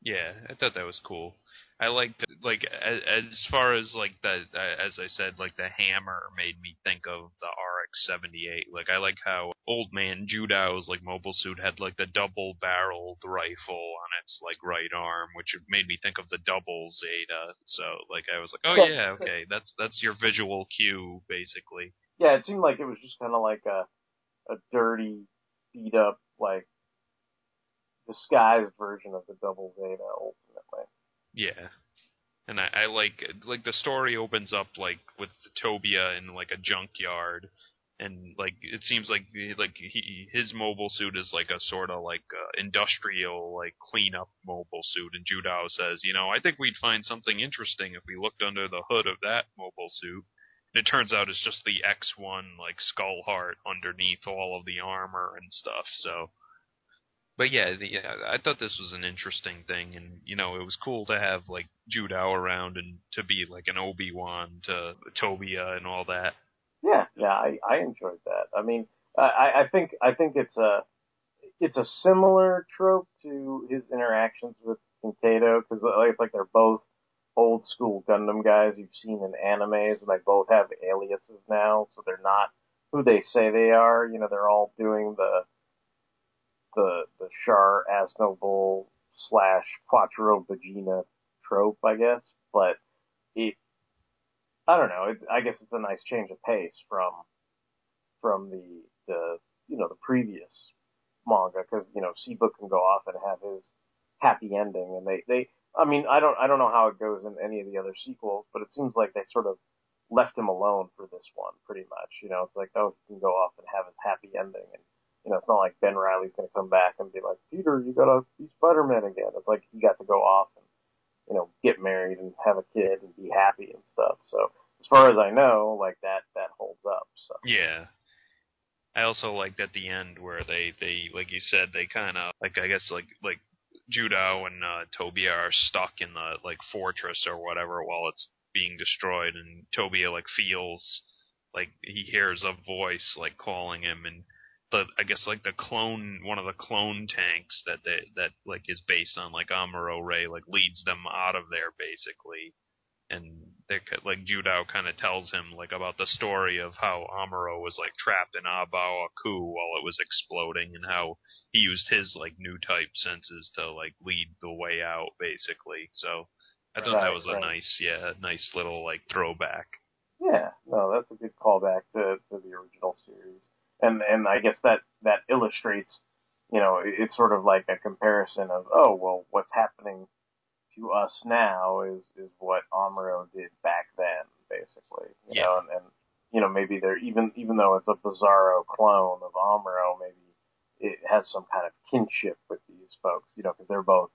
[SPEAKER 6] Yeah, I thought that was cool. I liked like as, as far as like the as I said like the hammer made me think of the RX-78. Like I like how old man Judau's like mobile suit had like the double barreled rifle on its like right arm, which made me think of the double Zeta. So like I was like, oh yeah, okay, that's that's your visual cue basically.
[SPEAKER 5] Yeah, it seemed like it was just kind of like a a dirty, beat up like disguised version of the double Zeta ultimately.
[SPEAKER 6] Yeah. And I, I like like the story opens up like with Tobia in like a junkyard, and like it seems like like he his mobile suit is like a sort of like uh, industrial like cleanup mobile suit, and Judau says, you know, I think we'd find something interesting if we looked under the hood of that mobile suit. And it turns out it's just the X1 like skull heart underneath all of the armor and stuff. So but yeah, the, yeah, I thought this was an interesting thing, and you know, it was cool to have like Judau around and to be like an Obi Wan to Tobia and all that.
[SPEAKER 5] Yeah, yeah, I, I enjoyed that. I mean, I, I think I think it's a it's a similar trope to his interactions with Kinkaido because uh, like, it's like they're both old school Gundam guys you've seen in animes, and they both have aliases now, so they're not who they say they are. You know, they're all doing the the the Char Aznable slash Quattro Bajeena trope, I guess. But it, I don't know. It, I guess it's a nice change of pace from from the the you know the previous manga because you know Seabook can go off and have his happy ending, and they they. I mean, I don't I don't know how it goes in any of the other sequels, but it seems like they sort of left him alone for this one, pretty much. You know, it's like oh, he can go off and have his happy ending, and you know, it's not like Ben Riley's going to come back and be like, Peter, you got to be Spider-Man again. It's like he got to go off and, you know, get married and have a kid and be happy and stuff. So as far as I know, like that, that holds up. So
[SPEAKER 6] yeah. I also liked at the end where they, they, like you said, they kind of, like, I guess, like, like, Judau and uh, Tobia are stuck in the like fortress or whatever while it's being destroyed, and Tobia like feels like he hears a voice like calling him, and the I guess like the clone one of the clone tanks that they that like is based on like Amuro Ray like leads them out of there basically, and they like Judau kind of tells him like about the story of how Amuro was like trapped in A Baoa Qu while it was exploding and how he used his like new type senses to like lead the way out basically. So I thought
[SPEAKER 5] Right,
[SPEAKER 6] that was a
[SPEAKER 5] right.
[SPEAKER 6] nice yeah nice little like throwback.
[SPEAKER 5] yeah, no, that's a good callback to, to the original series. And, and I guess that, that illustrates, you know, it's sort of like a comparison of, oh, well, what's happening to us now is, is what Amuro did back then, basically. You
[SPEAKER 6] Yeah.
[SPEAKER 5] know, and, and, you know, maybe they're, even, even though it's a bizarro clone of Amuro, maybe it has some kind of kinship with these folks, you know, because they're both,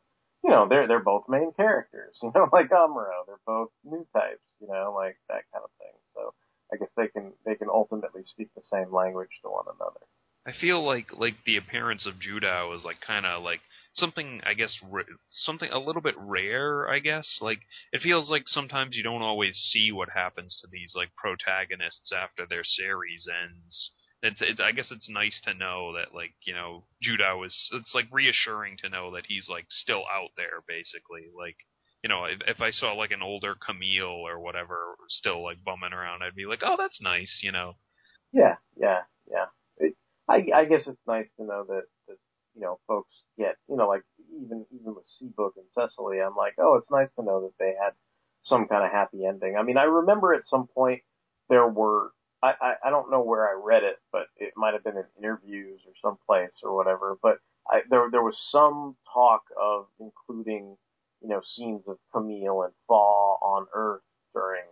[SPEAKER 5] you know, they're, they're both main characters, you know, like Amuro. They're both new types, you know, like that kind of thing. So I guess they can, they can ultimately speak the same language to one another.
[SPEAKER 6] I feel like like the appearance of Judau is like kind of like something I guess r- something a little bit rare I guess like it feels like sometimes you don't always see what happens to these like protagonists after their series ends. It's, it's I guess it's nice to know that like you know Judau is it's like reassuring to know that he's like still out there basically like you know if, if I saw like an older Kamille or whatever still like bumming around I'd be like oh that's nice you know
[SPEAKER 5] Yeah, yeah, yeah. It, I, I guess it's nice to know that, that, you know, folks get, you know, like even, even with Seabook and Cecily, I'm like, oh, it's nice to know that they had some kind of happy ending. I mean, I remember at some point there were, I, I, I don't know where I read it, but it might have been in interviews or someplace or whatever, but I, there, there was some talk of including, you know, scenes of Kamille and Fa on Earth during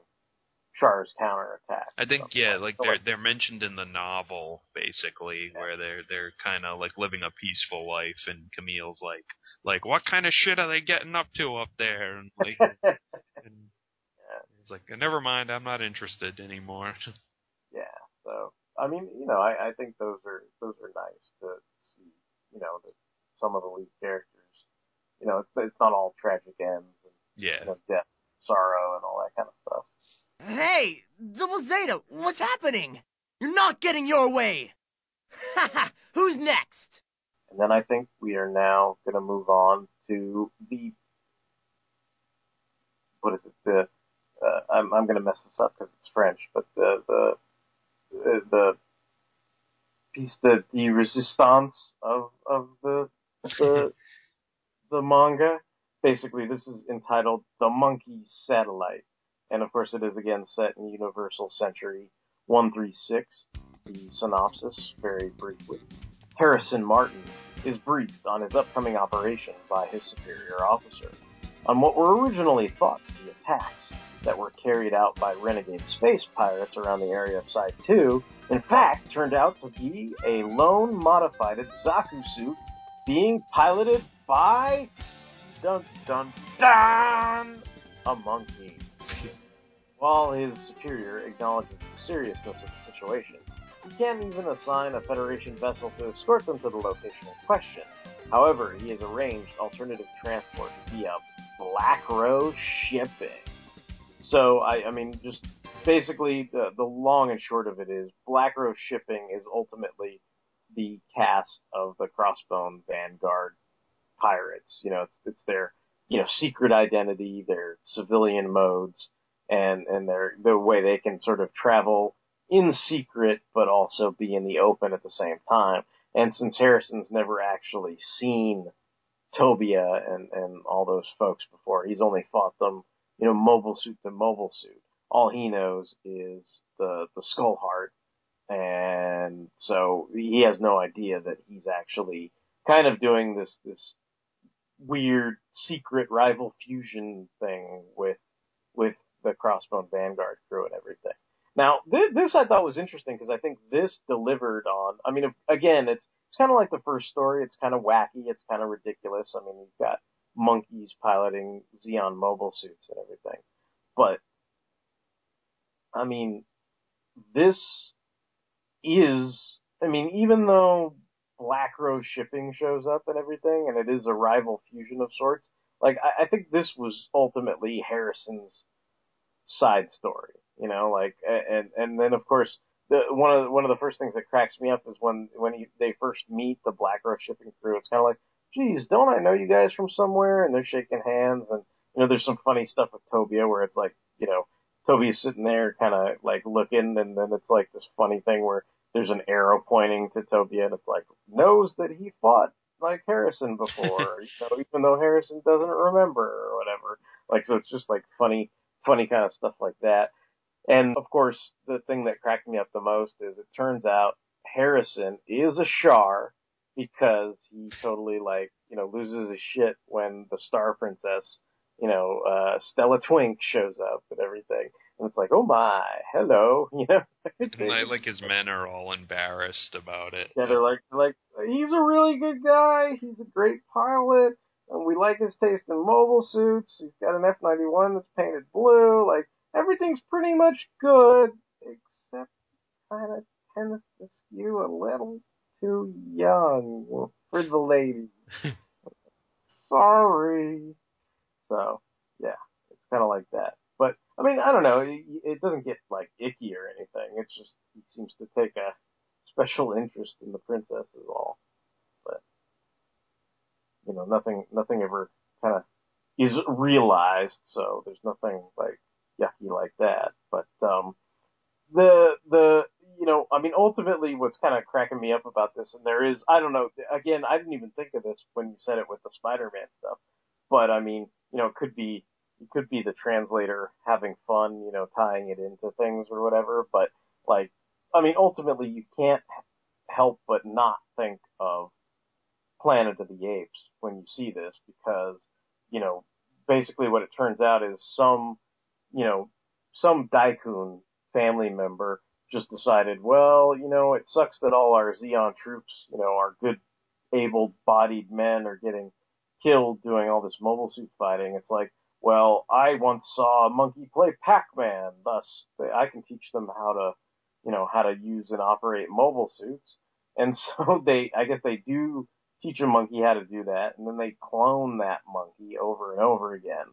[SPEAKER 5] Char's counterattack.
[SPEAKER 6] I think yeah, like
[SPEAKER 5] So,
[SPEAKER 6] they're they're mentioned in the novel basically,
[SPEAKER 5] Yeah.
[SPEAKER 6] where they're they're kind of like living a peaceful life, and Kamille's like like what kind of shit are they getting up to up there? And like, and he's like, never mind, I'm not interested anymore.
[SPEAKER 5] yeah. So I mean, you know, I, I think those are those are nice to see. You know, that some of the lead characters. You know, it's it's not all tragic ends and
[SPEAKER 6] yeah,
[SPEAKER 5] you know, death, sorrow, and all that kind of stuff.
[SPEAKER 1] Hey, Double Zeta, what's happening? You're not getting your way. Haha, who's next?
[SPEAKER 5] And then I think we are now going to move on to the what is it? The uh, I'm I'm going to mess this up because it's French, but the the the, the piece de the resistance of of the the the manga. Basically, this is entitled "The Monkey Satellite," and of course, it is again set in Universal Century 136. The synopsis, very briefly. Harrison Martin is briefed on his upcoming operation by his superior officer on what were originally thought to be attacks that were carried out by renegade space pirates around the area of Side 2, in fact, turned out to be a lone modified Zaku suit being piloted by dun dun dun a monkey. While his superior acknowledges the seriousness of the situation, he can't even assign a Federation vessel to escort them to the location in question. However, he has arranged alternative transport via Black Rose shipping. So, I, I mean, just basically, the, the long and short of it is Black Rose shipping is ultimately the cast of the Crossbone Vanguard pirates. You know, it's, it's their, you know, secret identity, their civilian modes, and, and their, the way they can sort of travel in secret, but also be in the open at the same time. And since Harrison's never actually seen Tobia and, and all those folks before, he's only fought them, you know, mobile suit to mobile suit. All he knows is the, the skull heart. And so he has no idea that he's actually kind of doing this, this weird secret rival fusion thing with, with the Crossbone Vanguard crew and everything. Now, this, this I thought was interesting because I think this delivered on. I mean, again, it's it's kind of like the first story. It's kind of wacky. It's kind of ridiculous. I mean, you've got monkeys piloting Zeon mobile suits and everything, but I mean, this is. I mean, even though Black Rose shipping shows up and everything, and it is a rival fusion of sorts, like I, I think this was ultimately Harrison's side story you know, like, and, and then of course, the, one of the, one of the first things that cracks me up is when, when he, they first meet the Black Rose shipping crew, it's kind of like, geez, don't I know you guys from somewhere? And they're shaking hands and, you know, there's some funny stuff with Tobia where it's like, you know, Tobia's sitting there kind of like looking and then it's like this funny thing where there's an arrow pointing to Tobia and it's like, knows that he fought like Harrison before, you know, even though Harrison doesn't remember or whatever. Like, so it's just like funny, funny kind of stuff like that. And of course, the thing that cracked me up the most is it turns out Harrison is a Char because he totally like, you know, loses his shit when the Star Princess, you know, uh, Stella Twink shows up and everything. And it's like, oh my, hello, you know.
[SPEAKER 6] like, like his men are all embarrassed about it.
[SPEAKER 5] Yeah, they're like, like, he's a really good guy. He's a great pilot. And we like his taste in mobile suits. He's got an F-91 that's painted blue. Like, everything's pretty much good, except kind of tends to skew a little too young for the ladies. Sorry. So, yeah, it's kind of like that. I mean, I don't know. It, it doesn't get, like, icky or anything. It's just, he seems to take a special interest in the princess is all. But, you know, nothing, nothing ever kind of is realized, so there's nothing, like, yucky like that. But um, the the you know, I mean, ultimately, what's kind of cracking me up about this, and there is, I don't know, again, I didn't even think of this when you said it with the Spider-Man stuff, but I mean, you know, it could be it could be the translator having fun, you know, tying it into things or whatever. But like, I mean, ultimately, you can't help but not think of Planet of the Apes when you see this because, you know, basically what it turns out is some you know, some Daikun family member just decided, well, you know, it sucks that all our Zeon troops, you know, our good, able-bodied men are getting killed doing all this mobile suit fighting. It's like, well, I once saw a monkey play Pac-Man, thus I can teach them how to, you know, how to use and operate mobile suits. And so they, I guess they do teach a monkey how to do that, and then they clone that monkey over and over again.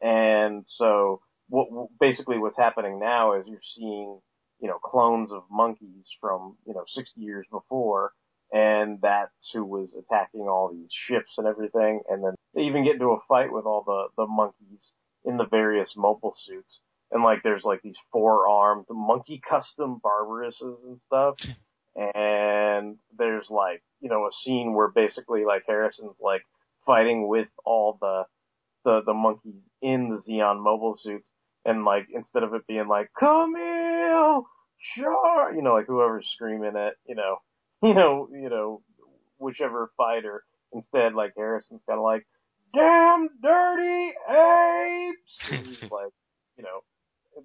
[SPEAKER 5] And so what, basically what's happening now is you're seeing, you know, clones of monkeys from, you know, 60 years before, and that's who was attacking all these ships and everything. And then they even get into a fight with all the, the monkeys in the various mobile suits. And like, there's like these four-armed monkey custom Barbaruses and stuff. And there's like, you know, a scene where basically like Harrison's like fighting with all the, the, the monkeys in the Zeon mobile suits. And like, instead of it being like, come here, sure, you know, like whoever's screaming it, you know, you know, you know, whichever fighter. Instead, like Harrison's kind of like, "Damn dirty apes!" And he's like, you know,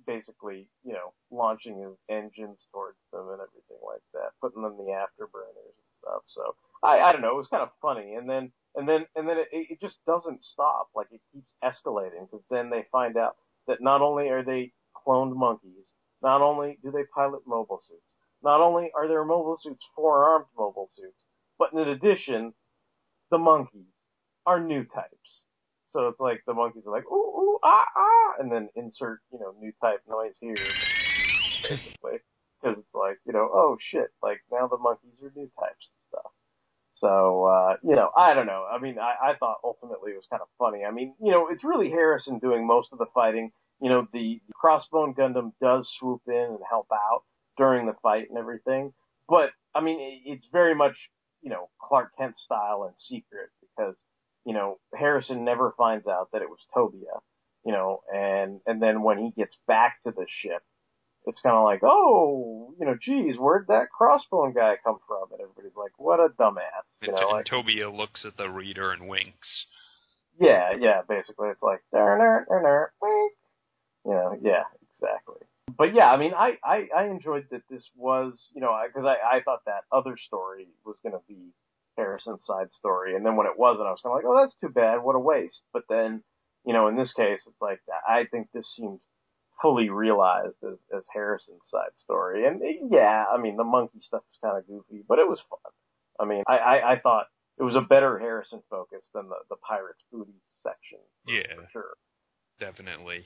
[SPEAKER 5] basically, you know, launching his engines towards them and everything like that, putting them in the afterburners and stuff. So I, I don't know, it was kind of funny. And then, and then, and then it, it just doesn't stop. Like it keeps escalating because then they find out that not only are they cloned monkeys, not only do they pilot mobile suits, not only are there mobile suits four-armed mobile suits, but in addition, the monkeys are new types. So it's like the monkeys are like, ooh, ooh, ah, ah, and then insert, you know, new type noise here, basically. Because it's like, you know, oh shit, like now the monkeys are new types and stuff. So, uh, you know, I don't know. I mean, I, I thought ultimately it was kind of funny. I mean, you know, it's really Harrison doing most of the fighting. You know, the, the Crossbone Gundam does swoop in and help out during the fight and everything. But, I mean, it, it's very much, you know, Clark Kent style and secret because, you know, Harrison never finds out that it was Tobia, you know, and, and then when he gets back to the ship, it's kind of like, oh, you know, geez, where'd that crossbone guy come from? And everybody's like, what a dumbass. You know,
[SPEAKER 6] and
[SPEAKER 5] like,
[SPEAKER 6] Tobia looks at the reader and winks.
[SPEAKER 5] yeah, yeah, basically it's like, wink. You know, yeah, exactly. But yeah, I mean, I, I, I enjoyed that this was, you know, because I, I thought that other story was going to be Harrison's side story. And then when it wasn't, I was kind of like, oh, that's too bad. What a waste. But then, you know, in this case, it's like, I think this seemed fully realized as, as Harrison's side story. And eh, yeah, I mean, the monkey stuff was kind of goofy, but it was fun. I mean, I, I, I thought it was a better Harrison focus than the, the Pirates Booty section.
[SPEAKER 6] Yeah.
[SPEAKER 5] For sure.
[SPEAKER 6] Definitely.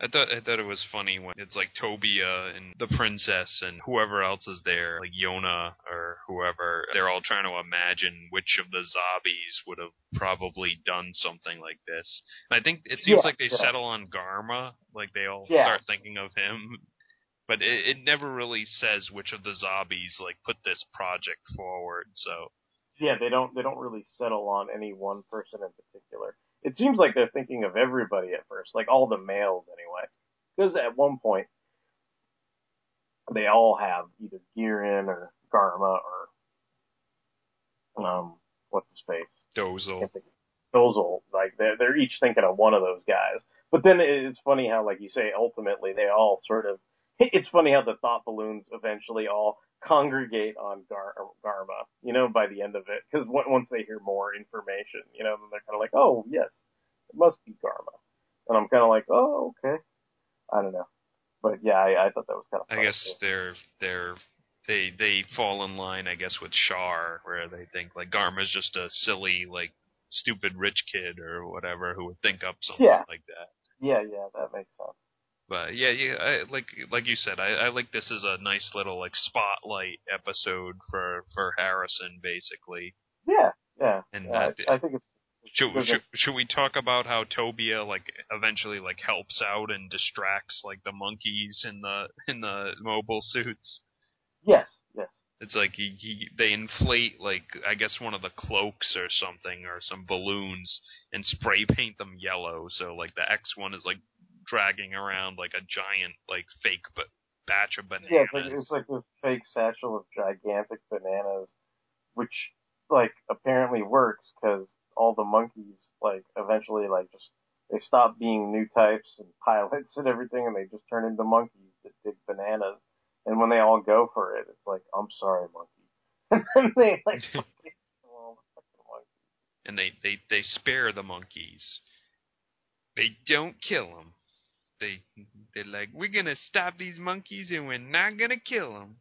[SPEAKER 6] I thought I thought it was funny when it's like Tobia and the princess and whoever else is there, like Yona or whoever. They're all trying to imagine which of the Zabis would have probably done something like this. And I think it seems
[SPEAKER 5] Yeah,
[SPEAKER 6] like they
[SPEAKER 5] yeah.
[SPEAKER 6] settle on Garma, like they all
[SPEAKER 5] Yeah.
[SPEAKER 6] start thinking of him. But it, it never really says which of the Zabis like put this project forward. So
[SPEAKER 5] Yeah, they don't they don't really settle on any one person in particular. It seems like they're thinking of everybody at first, like all the males anyway. Because at one point they all have either Gihren or Garma or um what's his face?
[SPEAKER 6] Dozel.
[SPEAKER 5] Dozel. Like they're they're each thinking of one of those guys. But then it's funny how like you say ultimately they all sort of it's funny how the thought balloons eventually all congregate on Gar- Garma, you know, by the end of it. Because once they hear more information, you know, then they're kind of like, oh, yes, it must be Garma. And I'm kind of like, oh, okay. I don't know. But yeah, I, I thought that was kind of
[SPEAKER 6] I guess they're they're they they fall in line, I guess, with Char, where they think like Garma's just a silly, like stupid rich kid or whatever who would think up something
[SPEAKER 5] Yeah.
[SPEAKER 6] like that.
[SPEAKER 5] Yeah, yeah, that makes sense.
[SPEAKER 6] But yeah, yeah, I, like like you said, I, I like this is a nice little like spotlight episode for for Harrison, basically.
[SPEAKER 5] Yeah, yeah.
[SPEAKER 6] And
[SPEAKER 5] yeah,
[SPEAKER 6] uh,
[SPEAKER 5] I, I think it's.
[SPEAKER 6] Should, should should we talk about how Tobia like eventually like helps out and distracts like the monkeys in the in the mobile suits?
[SPEAKER 5] Yes, yes.
[SPEAKER 6] It's like he, he they inflate like I guess one of the cloaks or something or some balloons and spray paint them yellow. So like the X one is like dragging around like a giant like fake but batch of bananas.
[SPEAKER 5] Yeah, it's like, it's like this fake satchel of gigantic bananas, which like apparently works because all the monkeys like eventually like just they stop being new types and pilots and everything, and they just turn into monkeys that dig bananas. And when they all go for it, it's like, I'm sorry, monkey. And then they like, well, fucking monkey.
[SPEAKER 6] and they they they spare the monkeys. They don't kill them. They they're like, we're gonna stop these monkeys and we're not gonna kill them.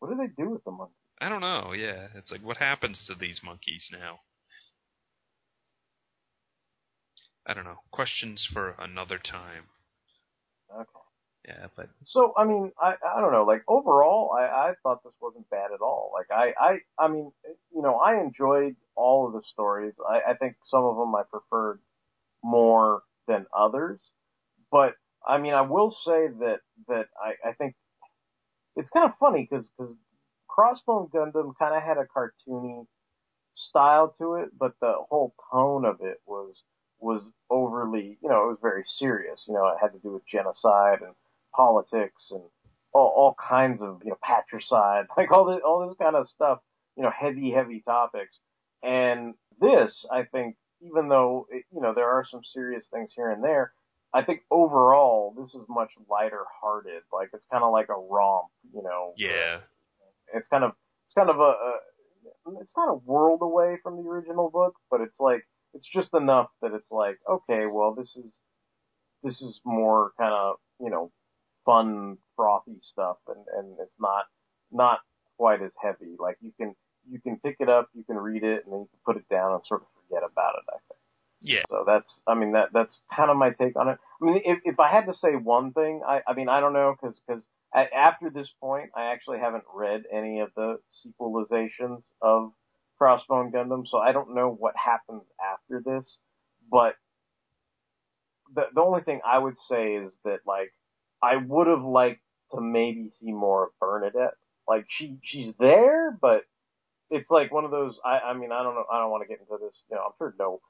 [SPEAKER 5] What do they do with the monkeys?
[SPEAKER 6] I don't know. Yeah, it's like, what happens to these monkeys now? I don't know. Questions for another time.
[SPEAKER 5] Okay.
[SPEAKER 6] Yeah, but
[SPEAKER 5] So I mean, I I don't know. Like overall, I I thought this wasn't bad at all. Like I I I mean, you know, I enjoyed all of the stories. I I think some of them I preferred more than others. But I mean, I will say that that I I think it's kind of funny because because Crossbone Gundam kind of had a cartoony style to it, but the whole tone of it was was overly, you know, it was very serious. You know, it had to do with genocide and politics and all, all kinds of, you know, patricide, like all this, all this kind of stuff, you know, heavy, heavy topics. And this, I think, even though, it, you know, there are some serious things here and there, I think overall, this is much lighter hearted. Like, it's kind of like a romp, you know.
[SPEAKER 6] yeah,
[SPEAKER 5] It's kind of, it's kind of a, a, it's not a world away from the original book, but it's like, it's just enough that it's like, okay, well, this is, this is more kind of, you know, fun, frothy stuff, and, and it's not, not quite as heavy. Like, you can, you can pick it up, you can read it, and then you can put it down and sort of forget about it, I think.
[SPEAKER 6] yeah.
[SPEAKER 5] So that's, I mean, that that's kind of my take on it. I mean, if if I had to say one thing, I I mean, I don't know, because because after this point, I actually haven't read any of the sequelizations of Crossbone Gundam, so I don't know what happens after this. But the the only thing I would say is that like I would have liked to maybe see more of Bernadette. Like she she's there, but it's like one of those. I I mean, I don't know. I don't want to get into this. You know, I'm sure no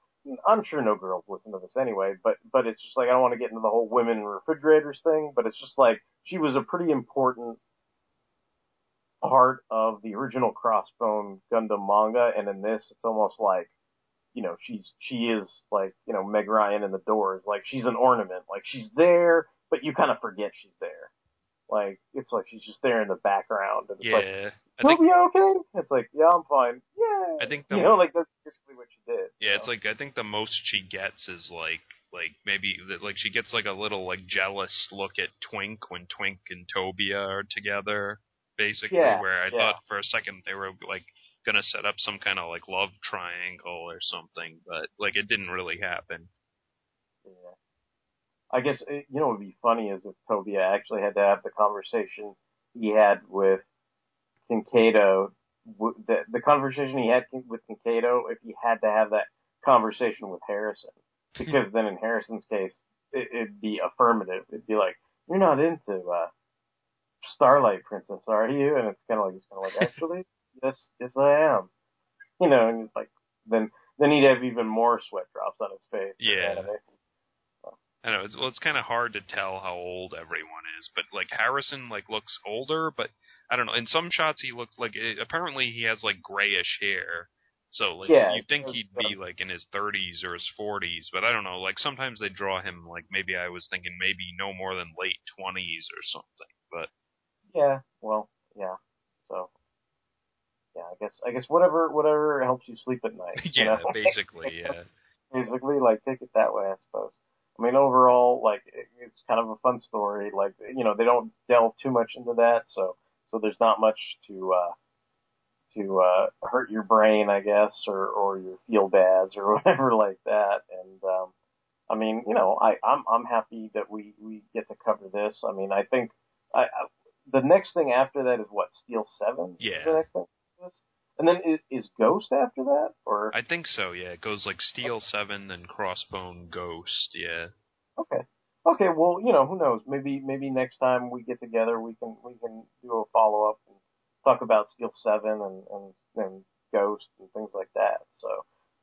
[SPEAKER 5] I'm sure no girls listen to this anyway, but but it's just like I don't want to get into the whole women refrigerators thing, but it's just like she was a pretty important part of the original Crossbone Gundam manga, and in this, it's almost like you know she's she is like you know Meg Ryan in the Doors, like she's an ornament, like she's there, but you kind of forget she's there. Like it's like she's just there in the background, and it's like,
[SPEAKER 6] Yeah,
[SPEAKER 5] "Toby, you okay?" It's like, "Yeah, I'm fine." Yeah,
[SPEAKER 6] I think the
[SPEAKER 5] you know, like that's basically what she did.
[SPEAKER 6] Yeah, it's like I think the most she gets is like like maybe like she gets like a little like jealous look at Twink when Twink and Tobia are together, basically.
[SPEAKER 5] Yeah,
[SPEAKER 6] where I
[SPEAKER 5] yeah.
[SPEAKER 6] thought for a second they were like gonna set up some kind of like love triangle or something, but like it didn't really happen.
[SPEAKER 5] Yeah. I guess it, you know what would be funny is if Tobia actually had to have the conversation he had with Kinkaido, w- the the conversation he had with Kinkaido, if he had to have that conversation with Harrison, because then in Harrison's case, it, it'd be affirmative. It'd be like, "You're not into uh, Starlight Princess, are you?" And it's kind of like he's kind of like, "Actually, yes, yes, I am." You know, and it's like then then he'd have even more sweat drops on his face.
[SPEAKER 6] Yeah.
[SPEAKER 5] You know what I
[SPEAKER 6] know it's well, it's kind of hard to tell how old everyone is, but like Harrison like looks older, but I don't know. In some shots, he looks like eh, apparently he has like grayish hair, so like
[SPEAKER 5] Yeah,
[SPEAKER 6] you think he'd be like in his 30s or his 40s, but I don't know. Like sometimes they draw him like maybe I was thinking maybe no more than late 20s or something, but
[SPEAKER 5] Yeah, well, yeah. So, yeah, I guess I guess whatever whatever helps you sleep at night. you
[SPEAKER 6] yeah,
[SPEAKER 5] know?
[SPEAKER 6] basically, yeah.
[SPEAKER 5] basically, like take it that way, I suppose. I mean, overall, like it, it's kind of a fun story. Like you know, they don't delve too much into that, so so there's not much to uh to uh hurt your brain, I guess, or or your feel bads or whatever like that. And um I mean, you know, I I'm I'm happy that we we get to cover this. I mean, I think I, I the next thing after that is what Steel Seven. Is
[SPEAKER 6] Yeah.
[SPEAKER 5] the next thing. And then is, is Ghost after that, or
[SPEAKER 6] I think so. Yeah, it goes like Steel Seven, then Crossbone Ghost. Yeah,
[SPEAKER 5] Okay. Okay, well, you know, who knows? Maybe maybe next time we get together we can we can do a follow up and talk about Steel Seven and, and and Ghost and things like that. So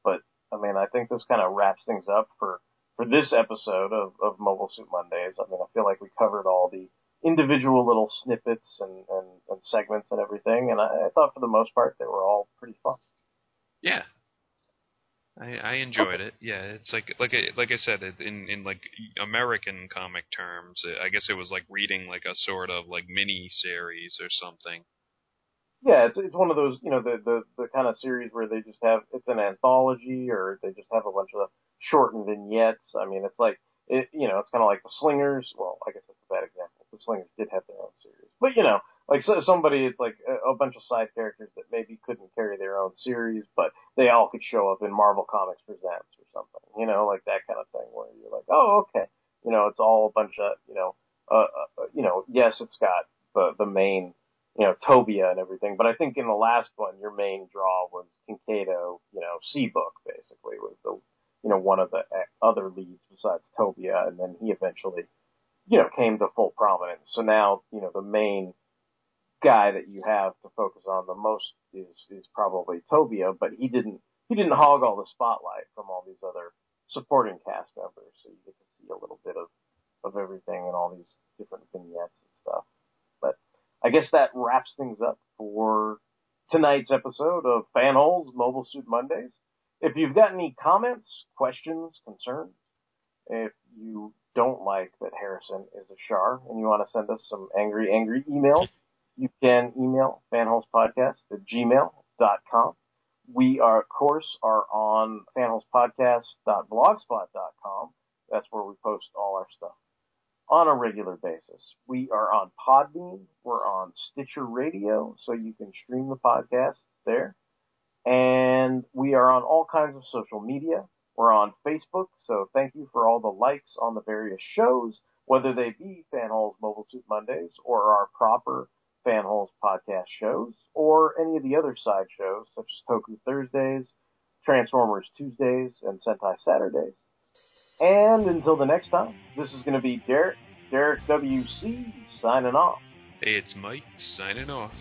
[SPEAKER 5] but I mean I think this kind of wraps things up for for this episode of, of Mobile Suit Mondays. I mean I feel like we covered all the individual little snippets and, and, and segments and everything and I, I thought for the most part they were all pretty fun.
[SPEAKER 6] yeah. I I, enjoyed it. Yeah, it's like like I, like I said in in like American comic terms, I guess it was like reading like a sort of like mini series or something.
[SPEAKER 5] Yeah, it's it's one of those you know the the the kind of series where they just have it's an anthology or they just have a bunch of shortened vignettes. I mean, it's like it you know it's kind of like the Slingers. Well, I guess that's a bad example. The Slingers did have their own series, but you know like so, somebody it's like a, a bunch of side characters that maybe couldn't carry their own series, but they all could show up in Marvel Comics Presents or something. You know, like that kind of thing where you're like, oh okay, you know, it's all a bunch of you know, uh, uh you know, yes, it's got the the main you know, Tobia and everything. But I think in the last one, your main draw was Kinkaido, you know, Seabook basically was the, you know, one of the other leads besides Tobia, uh, and then he eventually, you know, came to full prominence. So now, you know, the main guy that you have to focus on the most is is probably Tobia, but he didn't he didn't hog all the spotlight from all these other supporting cast members, so you get to see a little bit of of everything and all these different vignettes and stuff. But I guess that wraps things up for tonight's episode of Fan Fanholes Mobile Suit Mondays. If you've got any comments, questions, concerns, if you don't like that Harrison is a Char and you want to send us some angry, angry emails, you can email fanholespodcast at gmail.com. We are, of course, are on fanholespodcast.blogspot.com. That's where we post all our stuff on a regular basis. We are on Podbean, we're on Stitcher Radio, so you can stream the podcast there. And we are on all kinds of social media. We're on Facebook, so thank you for all the likes on the various shows, whether they be Fanholes Mobile Suit Mondays or our proper Fanholes podcast shows, or any of the other side shows, such as Toku Thursdays, Transformers Tuesdays, and Sentai Saturdays. And until the next time, this is going to be Derek, Derek WC, signing off.
[SPEAKER 6] Hey, it's Mike signing off.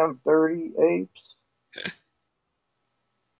[SPEAKER 5] Damn dirty apes.